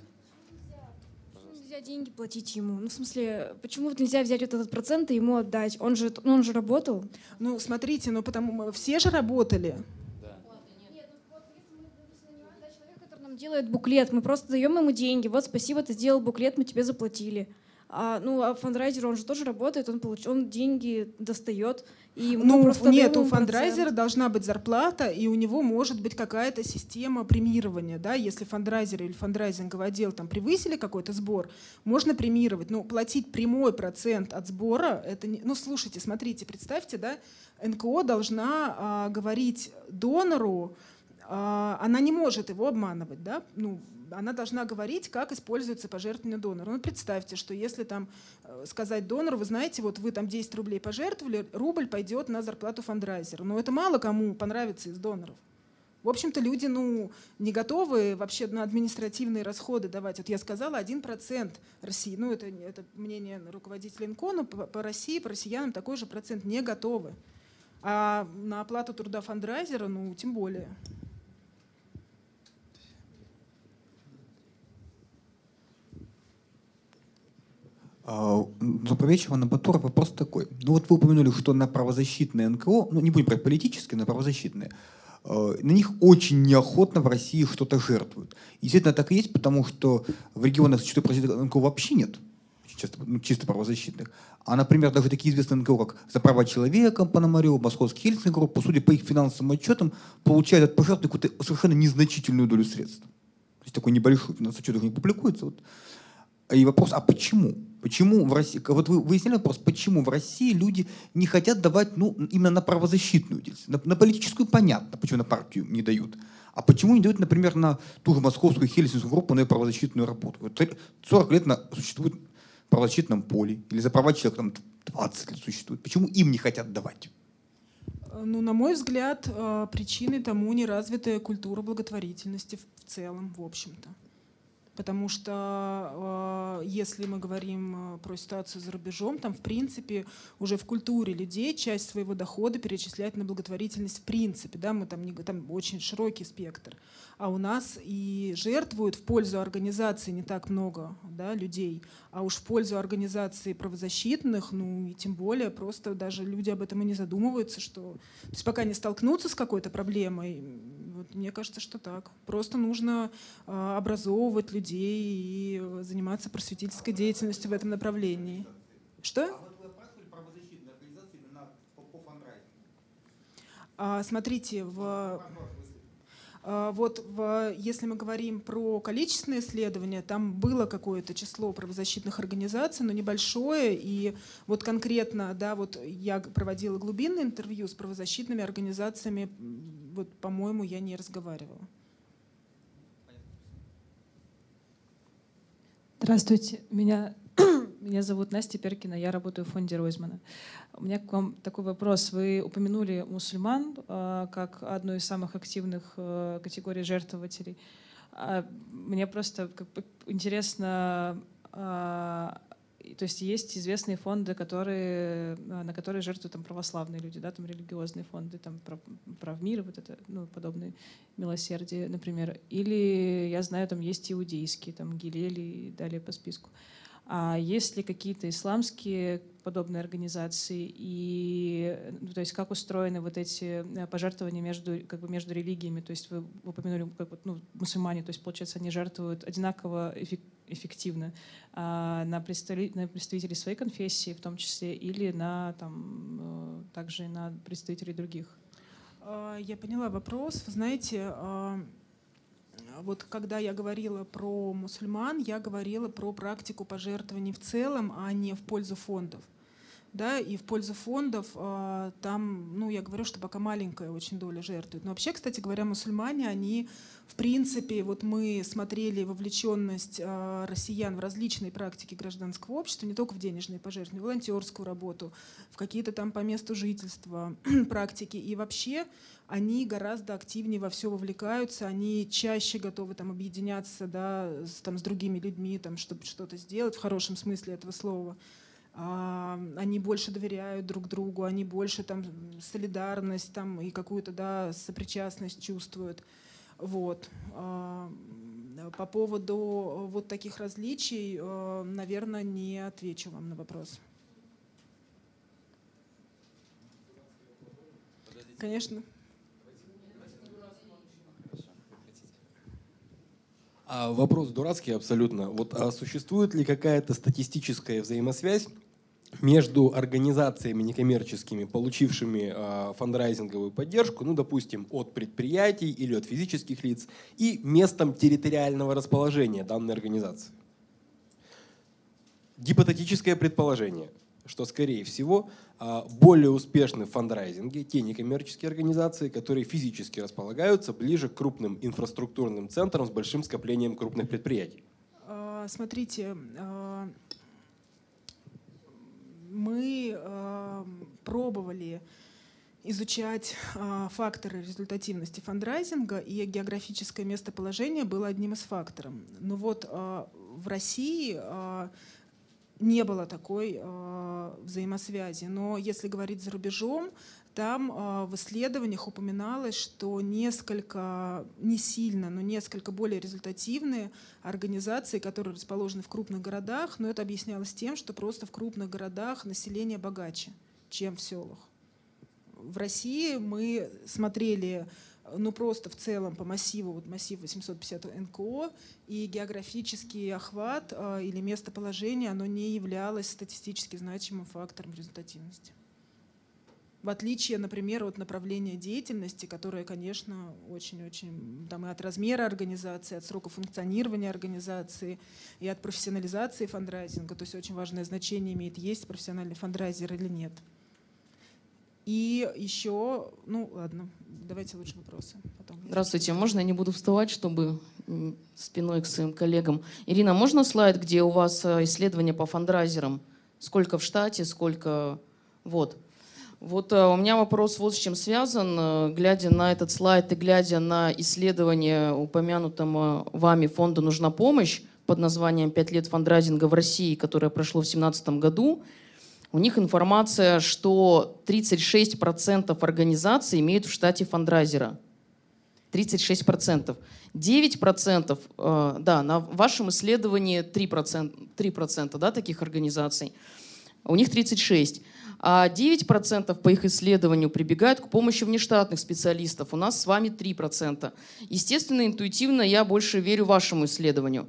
деньги платить ему? Ну, в смысле, почему вот нельзя взять вот этот процент и ему отдать? Он же, он же работал. Ну, смотрите, ну, потому все же работали. Ну, делает буклет, мы просто даем ему деньги. Вот, спасибо, ты сделал буклет, мы тебе заплатили. А, ну, а фандрайзер, он же тоже работает, он, получ... он деньги достает. И ну, просто нет, у фандрайзера процент. должна быть зарплата, и у него может быть какая-то система премирования. Да? Если фандрайзер или фандрайзинговый отдел там, превысили какой-то сбор, можно премировать. Но платить прямой процент от сбора, это не... ну, слушайте, смотрите, представьте, да, НКО должна а, говорить донору, она не может его обманывать, да, ну, она должна говорить, как используется пожертвование донора. Ну, представьте, что если там э, сказать донору, вы знаете, вот вы там 10 рублей пожертвовали, рубль пойдет на зарплату фандрайзера. Но это мало кому понравится из доноров. В общем-то, люди ну, не готовы вообще на административные расходы давать. Вот я сказала, 1% России, ну это, это мнение руководителя ИНКО, но по, по России, по россиянам такой же процент не готовы. А на оплату труда фандрайзера, ну тем более. Заповедчего на Батура вопрос такой. Ну вот вы упомянули, что на правозащитные НКО, ну не будем про политические, на правозащитные, э, на них очень неохотно в России что-то жертвуют. Действительно так и есть, потому что в регионах с правозащитных НКО вообще нет, чисто, ну, чисто правозащитных. А, например, даже такие известные НКО, как «За права человека», Пономарев, Московский Хельсинский группа, судя по их финансовым отчетам, получают от пожертвований какую-то совершенно незначительную долю средств. То есть такой небольшой финансовый отчет их не публикуется. Вот. И вопрос, а почему? Почему в России, вот вы выясняли вопрос, почему в России люди не хотят давать ну, именно на правозащитную деятельность? На, на политическую понятно, почему на партию не дают. А почему не дают, например, на ту же московскую хельсинскую группу на правозащитную работу? Вот 40 лет на, существует в правозащитном поле, или за права человека там 20 лет существует. Почему им не хотят давать? Ну, на мой взгляд, э, причиной тому неразвитая культура благотворительности в целом, в общем-то. Потому что э, если мы говорим э, про ситуацию за рубежом, там в принципе уже в культуре людей часть своего дохода перечисляет на благотворительность в принципе. Да, мы там, не, там очень широкий спектр. А у нас и жертвуют в пользу организации не так много да, людей, а уж в пользу организации правозащитных, ну и тем более просто даже люди об этом и не задумываются, что то есть пока не столкнутся с какой-то проблемой, вот мне кажется, что так. Просто нужно э, образовывать людей и заниматься просветительской деятельностью в этом направлении. Что? А, смотрите, в, а, вот в, если мы говорим про количественные исследования, там было какое-то число правозащитных организаций, но небольшое. И вот конкретно, да, вот я проводила глубинное интервью с правозащитными организациями, вот, по-моему, я не разговаривала. Здравствуйте, меня, меня зовут Настя Перкина, я работаю в фонде Ройзмана. У меня к вам такой вопрос. Вы упомянули мусульман э, как одну из самых активных э, категорий жертвователей. А мне просто интересно, э, то есть есть известные фонды, которые, на которые жертвуют там, православные люди, да, там религиозные фонды, там прав, мира, вот это, ну, подобные милосердие, например. Или, я знаю, там есть иудейские, там Гилели и далее по списку. А есть ли какие-то исламские подобные организации? И ну, то есть как устроены вот эти э, пожертвования между как бы между религиями? То есть вы упомянули как вот, ну, мусульмане то есть получается они жертвуют одинаково эффективно а на, представителей, на представителей своей конфессии в том числе или на там э, также на представителей других? А, я поняла вопрос. Вы знаете а, вот когда я говорила про мусульман, я говорила про практику пожертвований в целом, а не в пользу фондов. Да, и в пользу фондов э, там, ну, я говорю, что пока маленькая очень доля жертвует. Но вообще, кстати говоря, мусульмане, они, в принципе, вот мы смотрели вовлеченность э, россиян в различные практики гражданского общества, не только в денежные пожертвования, в волонтерскую работу, в какие-то там по месту жительства <clears throat> практики. И вообще они гораздо активнее во все вовлекаются, они чаще готовы там объединяться да, с, там, с другими людьми, там, чтобы что-то сделать в хорошем смысле этого слова. А, они больше доверяют друг другу, они больше там солидарность там, и какую-то да, сопричастность чувствуют. Вот. А, по поводу вот таких различий, э, наверное, не отвечу вам на вопрос. Конечно. А вопрос дурацкий абсолютно. Вот а существует ли какая-то статистическая взаимосвязь между организациями некоммерческими, получившими э, фандрайзинговую поддержку, ну, допустим, от предприятий или от физических лиц, и местом территориального расположения данной организации. Гипотетическое предположение, что, скорее всего, э, более успешны в фандрайзинге те некоммерческие организации, которые физически располагаются ближе к крупным инфраструктурным центрам с большим скоплением крупных предприятий. Смотрите, мы э, пробовали изучать э, факторы результативности фандрайзинга, и географическое местоположение было одним из факторов. Но вот э, в России э, не было такой э, взаимосвязи. Но если говорить за рубежом, там э, в исследованиях упоминалось, что несколько, не сильно, но несколько более результативные организации, которые расположены в крупных городах, но это объяснялось тем, что просто в крупных городах население богаче, чем в селах. В России мы смотрели ну просто в целом по массиву, вот массив 850 НКО, и географический охват э, или местоположение, оно не являлось статистически значимым фактором результативности. В отличие, например, от направления деятельности, которое, конечно, очень-очень там и от размера организации, от срока функционирования организации, и от профессионализации фандрайзинга. То есть очень важное значение имеет, есть профессиональный фандрайзер или нет. И еще, ну ладно, давайте лучше вопросы. Потом. Здравствуйте, можно я не буду вставать, чтобы спиной к своим коллегам. Ирина, можно слайд, где у вас э, исследования по фандрайзерам? Сколько в штате, сколько... Вот. Вот э, у меня вопрос вот с чем связан. Э, глядя на этот слайд и глядя на исследование упомянутого вами фонда «Нужна помощь» под названием «Пять лет фандрайзинга в России», которое прошло в 2017 году, у них информация, что 36% организаций имеют в штате фандрайзера. 36%. 9%, э, да, на вашем исследовании 3%, 3% да, таких организаций. У них 36% а 9% по их исследованию прибегают к помощи внештатных специалистов. У нас с вами 3%. Естественно, интуитивно я больше верю вашему исследованию.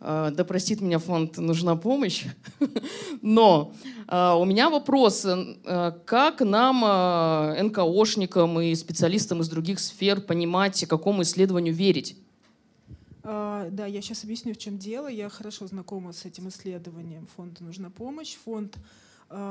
А, да простит меня фонд «Нужна помощь». <laughs> Но а, у меня вопрос, э, как нам, а, НКОшникам и специалистам из других сфер, понимать, какому исследованию верить? Да, я сейчас объясню, в чем дело. Я хорошо знакома с этим исследованием фонда «Нужна помощь». Фонд а,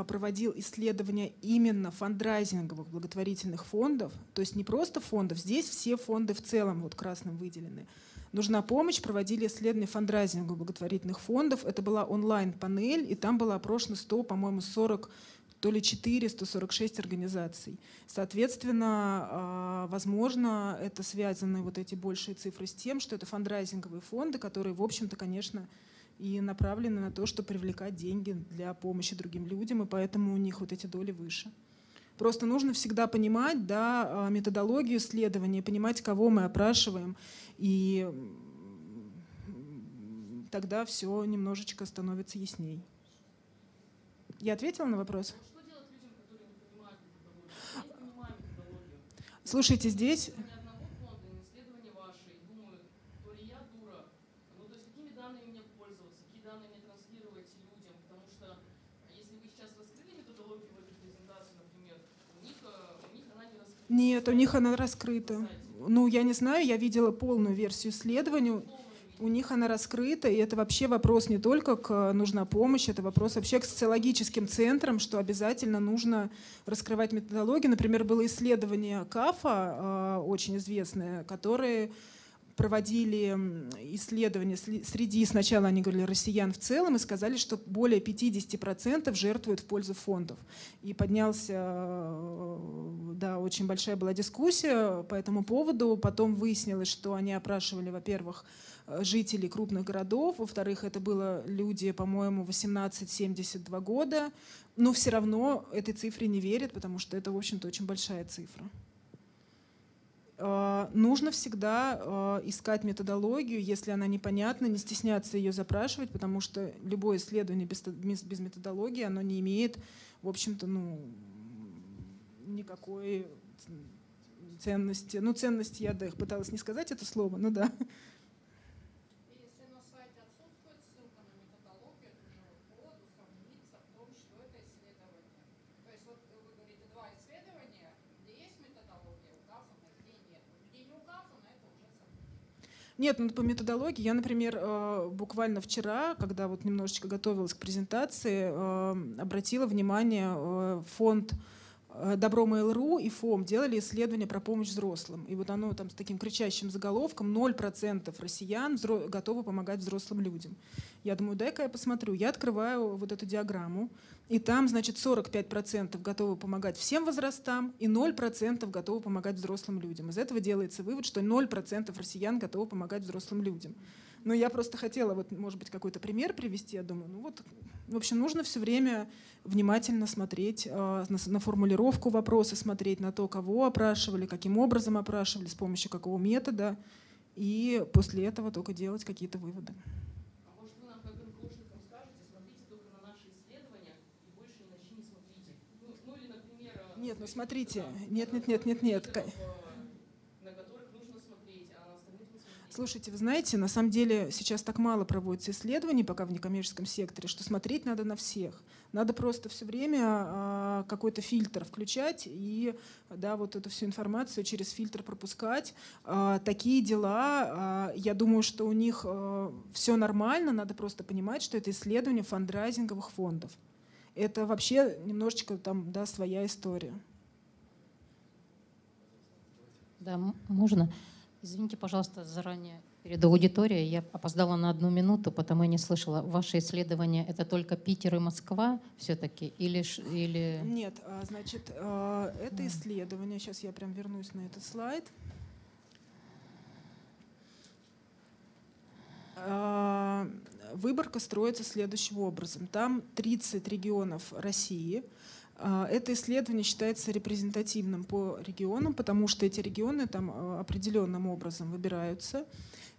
проводил исследования именно фандрайзинговых благотворительных фондов, то есть не просто фондов, здесь все фонды в целом вот красным выделены. Нужна помощь, проводили исследования фандрайзинговых благотворительных фондов. Это была онлайн-панель, и там было опрошено 100, по-моему, 40 то ли 4, 146 организаций. Соответственно, а, возможно, это связаны вот эти большие цифры с тем, что это фандрайзинговые фонды, которые, в общем-то, конечно, и направлены на то, чтобы привлекать деньги для помощи другим людям, и поэтому у них вот эти доли выше. Просто нужно всегда понимать да, а, методологию исследования, понимать, кого мы опрашиваем, и тогда все немножечко становится ясней. Я ответила на вопрос? Слушайте, здесь Нет, у них она раскрыта. Ну, я не знаю, я видела полную версию исследования. У них она раскрыта, и это вообще вопрос не только к нужна помощь, это вопрос вообще к социологическим центрам, что обязательно нужно раскрывать методологию. Например, было исследование КАФа, э, очень известное, которое проводили исследования среди, сначала они говорили россиян в целом, и сказали, что более 50% жертвуют в пользу фондов. И поднялся, э, да, очень большая была дискуссия по этому поводу. Потом выяснилось, что они опрашивали, во-первых, э, жителей крупных городов, во-вторых, это было люди, по-моему, 18-72 года, но все равно этой цифре не верят, потому что это, в общем-то, очень большая цифра. Э, нужно всегда э, искать методологию, если она непонятна, не стесняться ее запрашивать, потому что любое исследование без, методологии, оно не имеет, в общем-то, ну, никакой ценности. Ну, ценности я да, пыталась не сказать это слово, ну да. Нет, ну по методологии. Я, например, э, буквально вчера, когда вот немножечко готовилась к презентации, э, обратила внимание э, фонд Э, Добро Mail.ru и ФОМ делали исследование про помощь взрослым. И вот оно там с таким кричащим заголовком 0% россиян готовы помогать взрослым людям. Я думаю, дай-ка я посмотрю. Я открываю вот эту диаграмму, и там, значит, 45% готовы помогать всем возрастам, и 0% готовы помогать взрослым людям. Из этого делается вывод, что 0% россиян готовы помогать взрослым людям. Но я просто хотела, вот, может быть, какой-то пример привести. Я думаю, ну вот, в общем, нужно все время внимательно смотреть э, на, на формулировку вопроса, смотреть на то, кого опрашивали, каким образом опрашивали, с помощью какого метода, и после этого только делать какие-то выводы. Нет, ну смотрите, нет, нет, нет, нет, нет. Слушайте, вы знаете, на самом деле сейчас так мало проводится исследований пока в некоммерческом секторе, что смотреть надо на всех. Надо просто все время а, какой-то фильтр включать и да, вот эту всю информацию через фильтр пропускать. А, такие дела, а, я думаю, что у них все нормально, надо просто понимать, что это исследование фандрайзинговых фондов. Это вообще немножечко там, да, своя история. Да, можно. Извините, пожалуйста, заранее перед аудиторией. Я опоздала на одну минуту, потому и не слышала. Ваше исследование — это только Питер и Москва все-таки? Или, или... Нет, а, значит, а, это исследование, сейчас я прям вернусь на этот слайд. А, выборка строится следующим образом. Там 30 регионов России — это исследование считается репрезентативным по регионам, потому что эти регионы там а, определенным образом выбираются.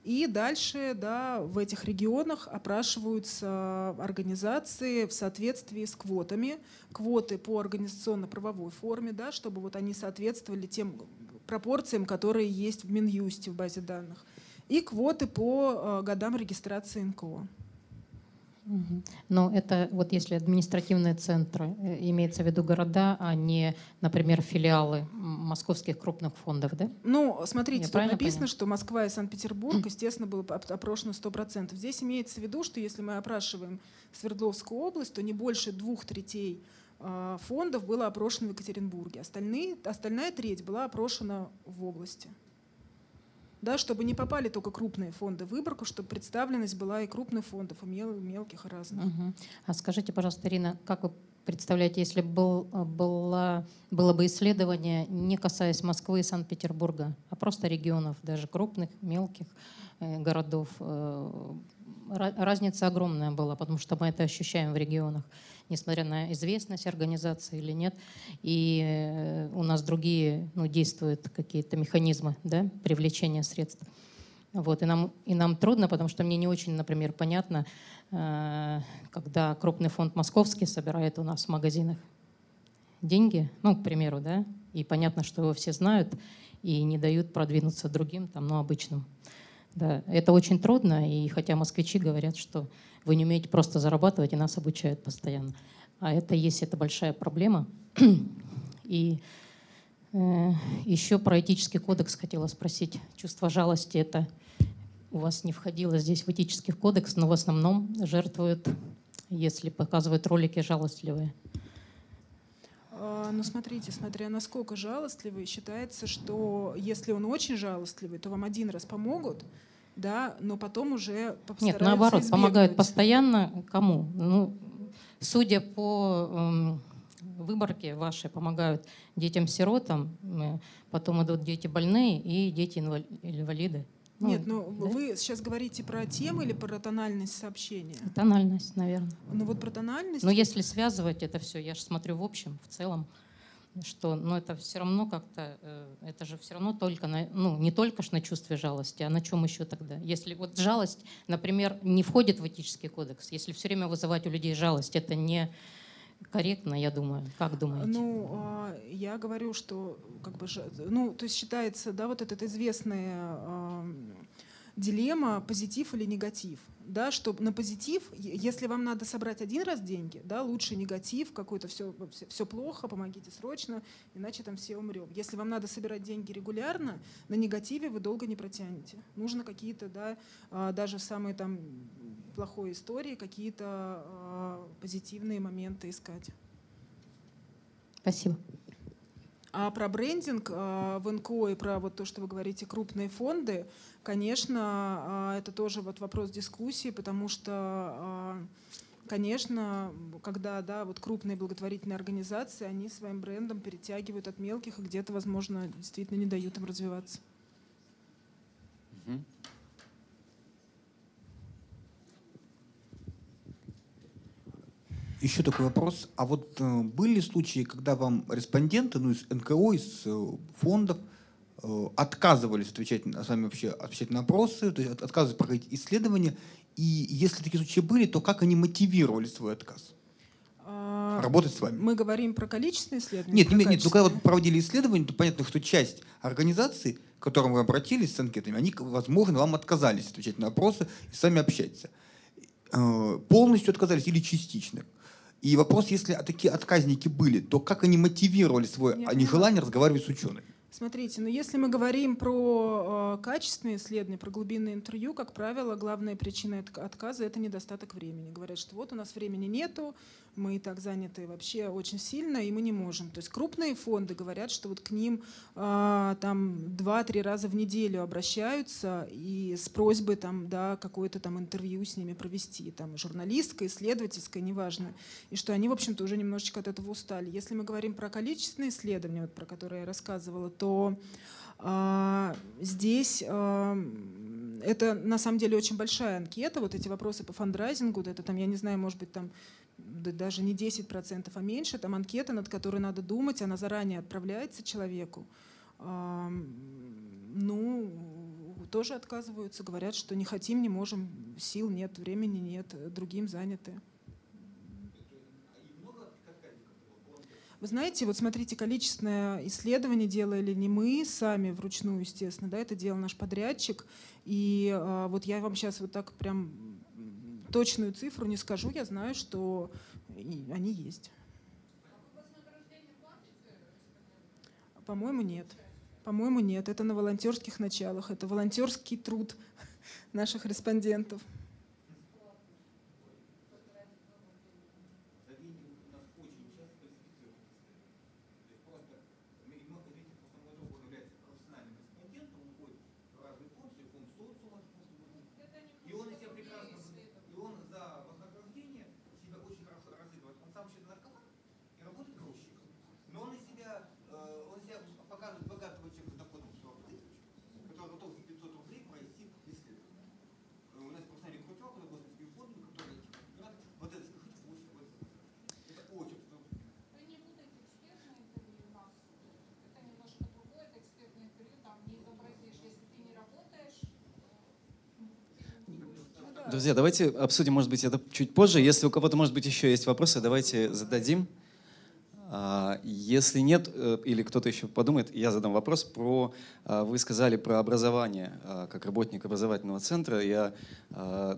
И дальше да, в этих регионах опрашиваются организации в соответствии с квотами. Квоты по организационно-правовой форме, да, чтобы вот они соответствовали тем пропорциям, которые есть в Минюсте в базе данных. И квоты по а, годам регистрации НКО. Но это вот если административные центры, э, имеется в виду города, а не, например, филиалы московских крупных фондов, да? Ну, смотрите, Я тут написано, понял? что Москва и Санкт-Петербург, естественно, было опрошено 100%. Здесь имеется в виду, что если мы опрашиваем Свердловскую область, то не больше двух третей а, фондов было опрошено в Екатеринбурге. Остальные, остальная треть была опрошена в области да, чтобы не попали только крупные фонды в выборку, чтобы представленность была и крупных фондов, и мел, мелких, и разных. Угу. А скажите, пожалуйста, Ирина, как вы представляете, если был, было, было бы исследование, не касаясь Москвы и Санкт-Петербурга, а просто регионов, даже крупных, мелких э, городов, э, разница огромная была, потому что мы это ощущаем в регионах, несмотря на известность организации или нет. И э, у нас другие ну, действуют какие-то механизмы да, привлечения средств. Вот, и, нам, и нам трудно, потому что мне не очень, например, понятно, э, когда крупный фонд московский собирает у нас в магазинах деньги, ну, к примеру, да, и понятно, что его все знают и не дают продвинуться другим, там, ну, обычным. Да, это очень трудно, и хотя москвичи говорят, что вы не умеете просто зарабатывать, и нас обучают постоянно. А это есть, это большая проблема. <clears throat> И Э, Еще про этический кодекс хотела спросить. Чувство жалости это у вас не входило здесь в этический кодекс, но в основном жертвуют, если показывают ролики жалостливые. Ну, смотрите, смотря насколько жалостливый, считается, что если он очень жалостливый, то вам один раз помогут, да, но потом уже Нет, наоборот, помогают избегнуть. постоянно кому? Ну, судя по эм, выборке вашей, помогают детям-сиротам, э, потом идут дети больные и дети Ну, Нет, ну да? вы сейчас говорите про тему или про тональность сообщения? Тональность, наверное. Ну вот про тональность. Но если связывать это все, я же смотрю в общем, в целом, что, ну, это все равно как-то, э, это же все равно только, на, ну, не только ж на чувстве жалости, а на чем еще тогда? Если вот жалость, например, не входит в этический кодекс, если все время вызывать у людей жалость, это не корректно, я думаю. Как думаете? Ну, а, я говорю, что как бы, ну, то есть считается, да, вот эта известная а, дилемма позитив или негатив, да, что на позитив, если вам надо собрать один раз деньги, да, лучше негатив, какой-то все, все плохо, помогите срочно, иначе там все умрем. Если вам надо собирать деньги регулярно, на негативе вы долго не протянете. Нужно какие-то, да, а, даже в самой там плохой истории какие-то а, позитивные моменты искать. Спасибо. А про брендинг а, в НКО и про вот то, что вы говорите, крупные фонды, конечно, а, это тоже вот вопрос дискуссии, потому что, конечно, когда да, вот крупные благотворительные организации, они своим брендом перетягивают от мелких и где-то, возможно, действительно не дают им развиваться. Еще такой вопрос. А вот э, были случаи, когда вам респонденты, ну, из НКО, из э, фондов, э, отказывались отвечать с вами вообще отвечать на опросы, то есть от- отказывались проходить исследования? И если такие случаи были, то как они мотивировали свой отказ? А, Работать с вами? Мы говорим про количественные исследования? Нет, нет, нет, ну когда вот проводили исследования, то понятно, что часть организаций, к которым вы обратились с анкетами, они, возможно, вам отказались отвечать на опросы и сами общаться. Э, Полностью отказались или частично. И вопрос, если такие отказники были, то как они мотивировали свое Я а не поняла. желание разговаривать с учеными? Смотрите, но если мы говорим про э, качественные исследования, про глубинное интервью, как правило, главная причина отк- отказа — это недостаток времени. Говорят, что вот у нас времени нету, мы и так заняты вообще очень сильно, и мы не можем. То есть крупные фонды говорят, что вот к ним э, там 2-3 раза в неделю обращаются и с просьбой там, да, какое-то там интервью с ними провести, там журналистское, исследовательское, неважно. И что они, в общем-то, уже немножечко от этого устали. Если мы говорим про количественные исследования, вот, про которые я рассказывала, то а, здесь а, это на самом деле очень большая анкета. Вот эти вопросы по фандрайзингу, это там, я не знаю, может быть, там да даже не 10%, а меньше. Там анкета, над которой надо думать, она заранее отправляется человеку. А, ну, тоже отказываются, говорят, что не хотим, не можем, сил нет, времени нет, другим заняты. Вы знаете, вот смотрите, количественное исследование делали не мы сами вручную, естественно, да, это делал наш подрядчик. И а, вот я вам сейчас вот так прям точную цифру не скажу, я знаю, что они есть. По-моему, нет. По-моему, нет. Это на волонтерских началах. Это волонтерский труд <laughs> наших респондентов. И он из себя прекрасно, и он за вознаграждение себя очень хорошо разыгрывает. Он сам вообще наркоман и работает грузчиком. Но он из себя, э, он из себя показывает богатого человека с доходом 40 тысяч, который готов за 500 рублей пройти исследование. Э, У нас профессиональный рекрутер, который государственными фондами, которые говорят, вот это скажите, вот это Это очень сложно. Вы не путайте экспертное интервью у нас. Это немножко другое, это экспертное интервью, там не изобразишь, если ты не работаешь. Друзья, давайте обсудим, может быть, это чуть позже. Если у кого-то, может быть, еще есть вопросы, давайте зададим. А, Если нет, э, или кто-то еще подумает, я задам вопрос про... а, Вы сказали про образование. А, Как работник образовательного центра я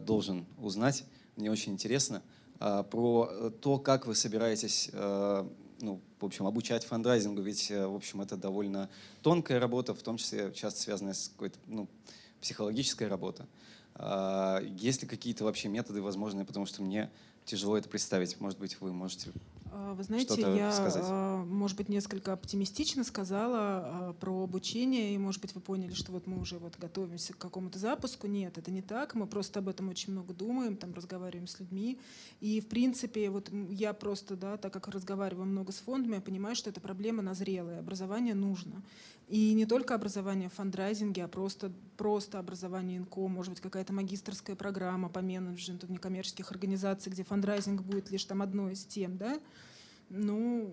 должен узнать, мне очень интересно, про то, как вы собираетесь ну, в общем, обучать фандрайзингу, ведь, э, в общем, это довольно тонкая работа, в том числе часто связанная с какой-то, ну, психологической работой. А, Есть ли какие-то вообще методы возможные, потому что мне тяжело это представить. Может быть, вы можете Вы знаете, я, сказать? а, может быть, несколько оптимистично сказала а, про обучение, и, может быть, вы поняли, что вот мы уже вот готовимся к какому-то запуску. Нет, это не так. Мы просто об этом очень много думаем, там разговариваем с людьми. И, в принципе, вот я просто, да, так как разговариваю много с фондами, я понимаю, что эта проблема назрелая. Образование нужно. И не только образование в фандрайзинге, а просто, просто образование ИНКО, может быть, какая-то магистрская программа по менеджменту в некоммерческих организациях, где фандрайзинг будет лишь там одной из тем, да? Ну,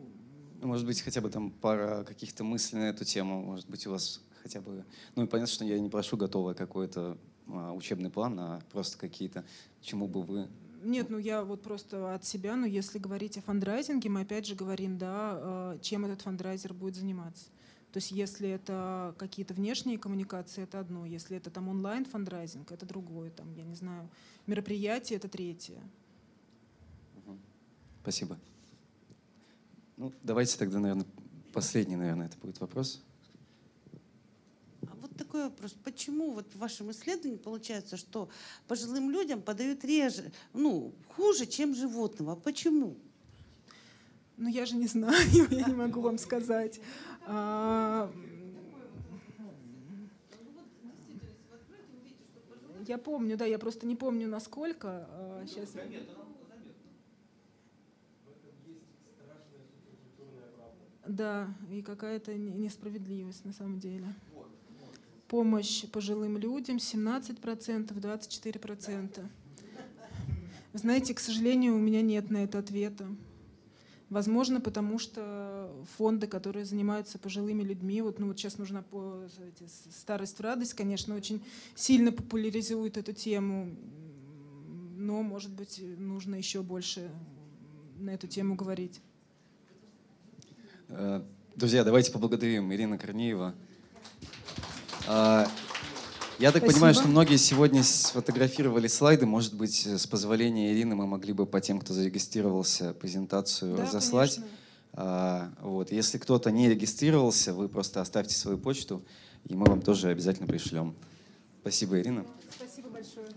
Ну, Может быть, хотя бы там пара каких-то мыслей на эту тему. Может быть, у вас хотя бы... Ну, и понятно, что я не прошу готовый какой-то а, учебный план, а просто какие-то, чему бы вы... Нет, ну я вот просто от себя, но если говорить о фандрайзинге, мы опять же говорим, да, э, чем этот фандрайзер будет заниматься. То есть если это какие-то внешние коммуникации, это одно. Если это там онлайн-фандрайзинг, это другое. Там, я не знаю, мероприятие, это третье. Спасибо. Ну, давайте тогда, наверное, последний, наверное, это будет вопрос. А вот такой вопрос. Почему вот в вашем исследовании получается, что пожилым людям подают реже, ну, хуже, чем животным? А почему? Ну я же не знаю, <laughs> я не могу вам сказать. А, Я помню, да, я просто не помню, насколько. Сейчас. Да, и какая-то не- несправедливость на самом деле. Помощь пожилым людям 17%, 24%. Вы знаете, к сожалению, у меня нет на это ответа. Возможно, потому что фонды, которые занимаются пожилыми людьми, вот, ну, вот сейчас нужна с- старость в радость, конечно, очень сильно популяризуют эту тему, но, может быть, нужно еще больше на эту тему говорить. Э, Друзья, давайте поблагодарим Ирина Корнеева. А, Я так Спасибо. понимаю, что многие сегодня сфотографировали слайды. Может быть, с позволения Ирины мы могли бы по тем, кто зарегистрировался, презентацию Да, разослать. конечно. А, Вот. Если кто-то не регистрировался, вы просто оставьте свою почту, и мы вам тоже обязательно пришлем. Спасибо, Ирина. Спасибо большое.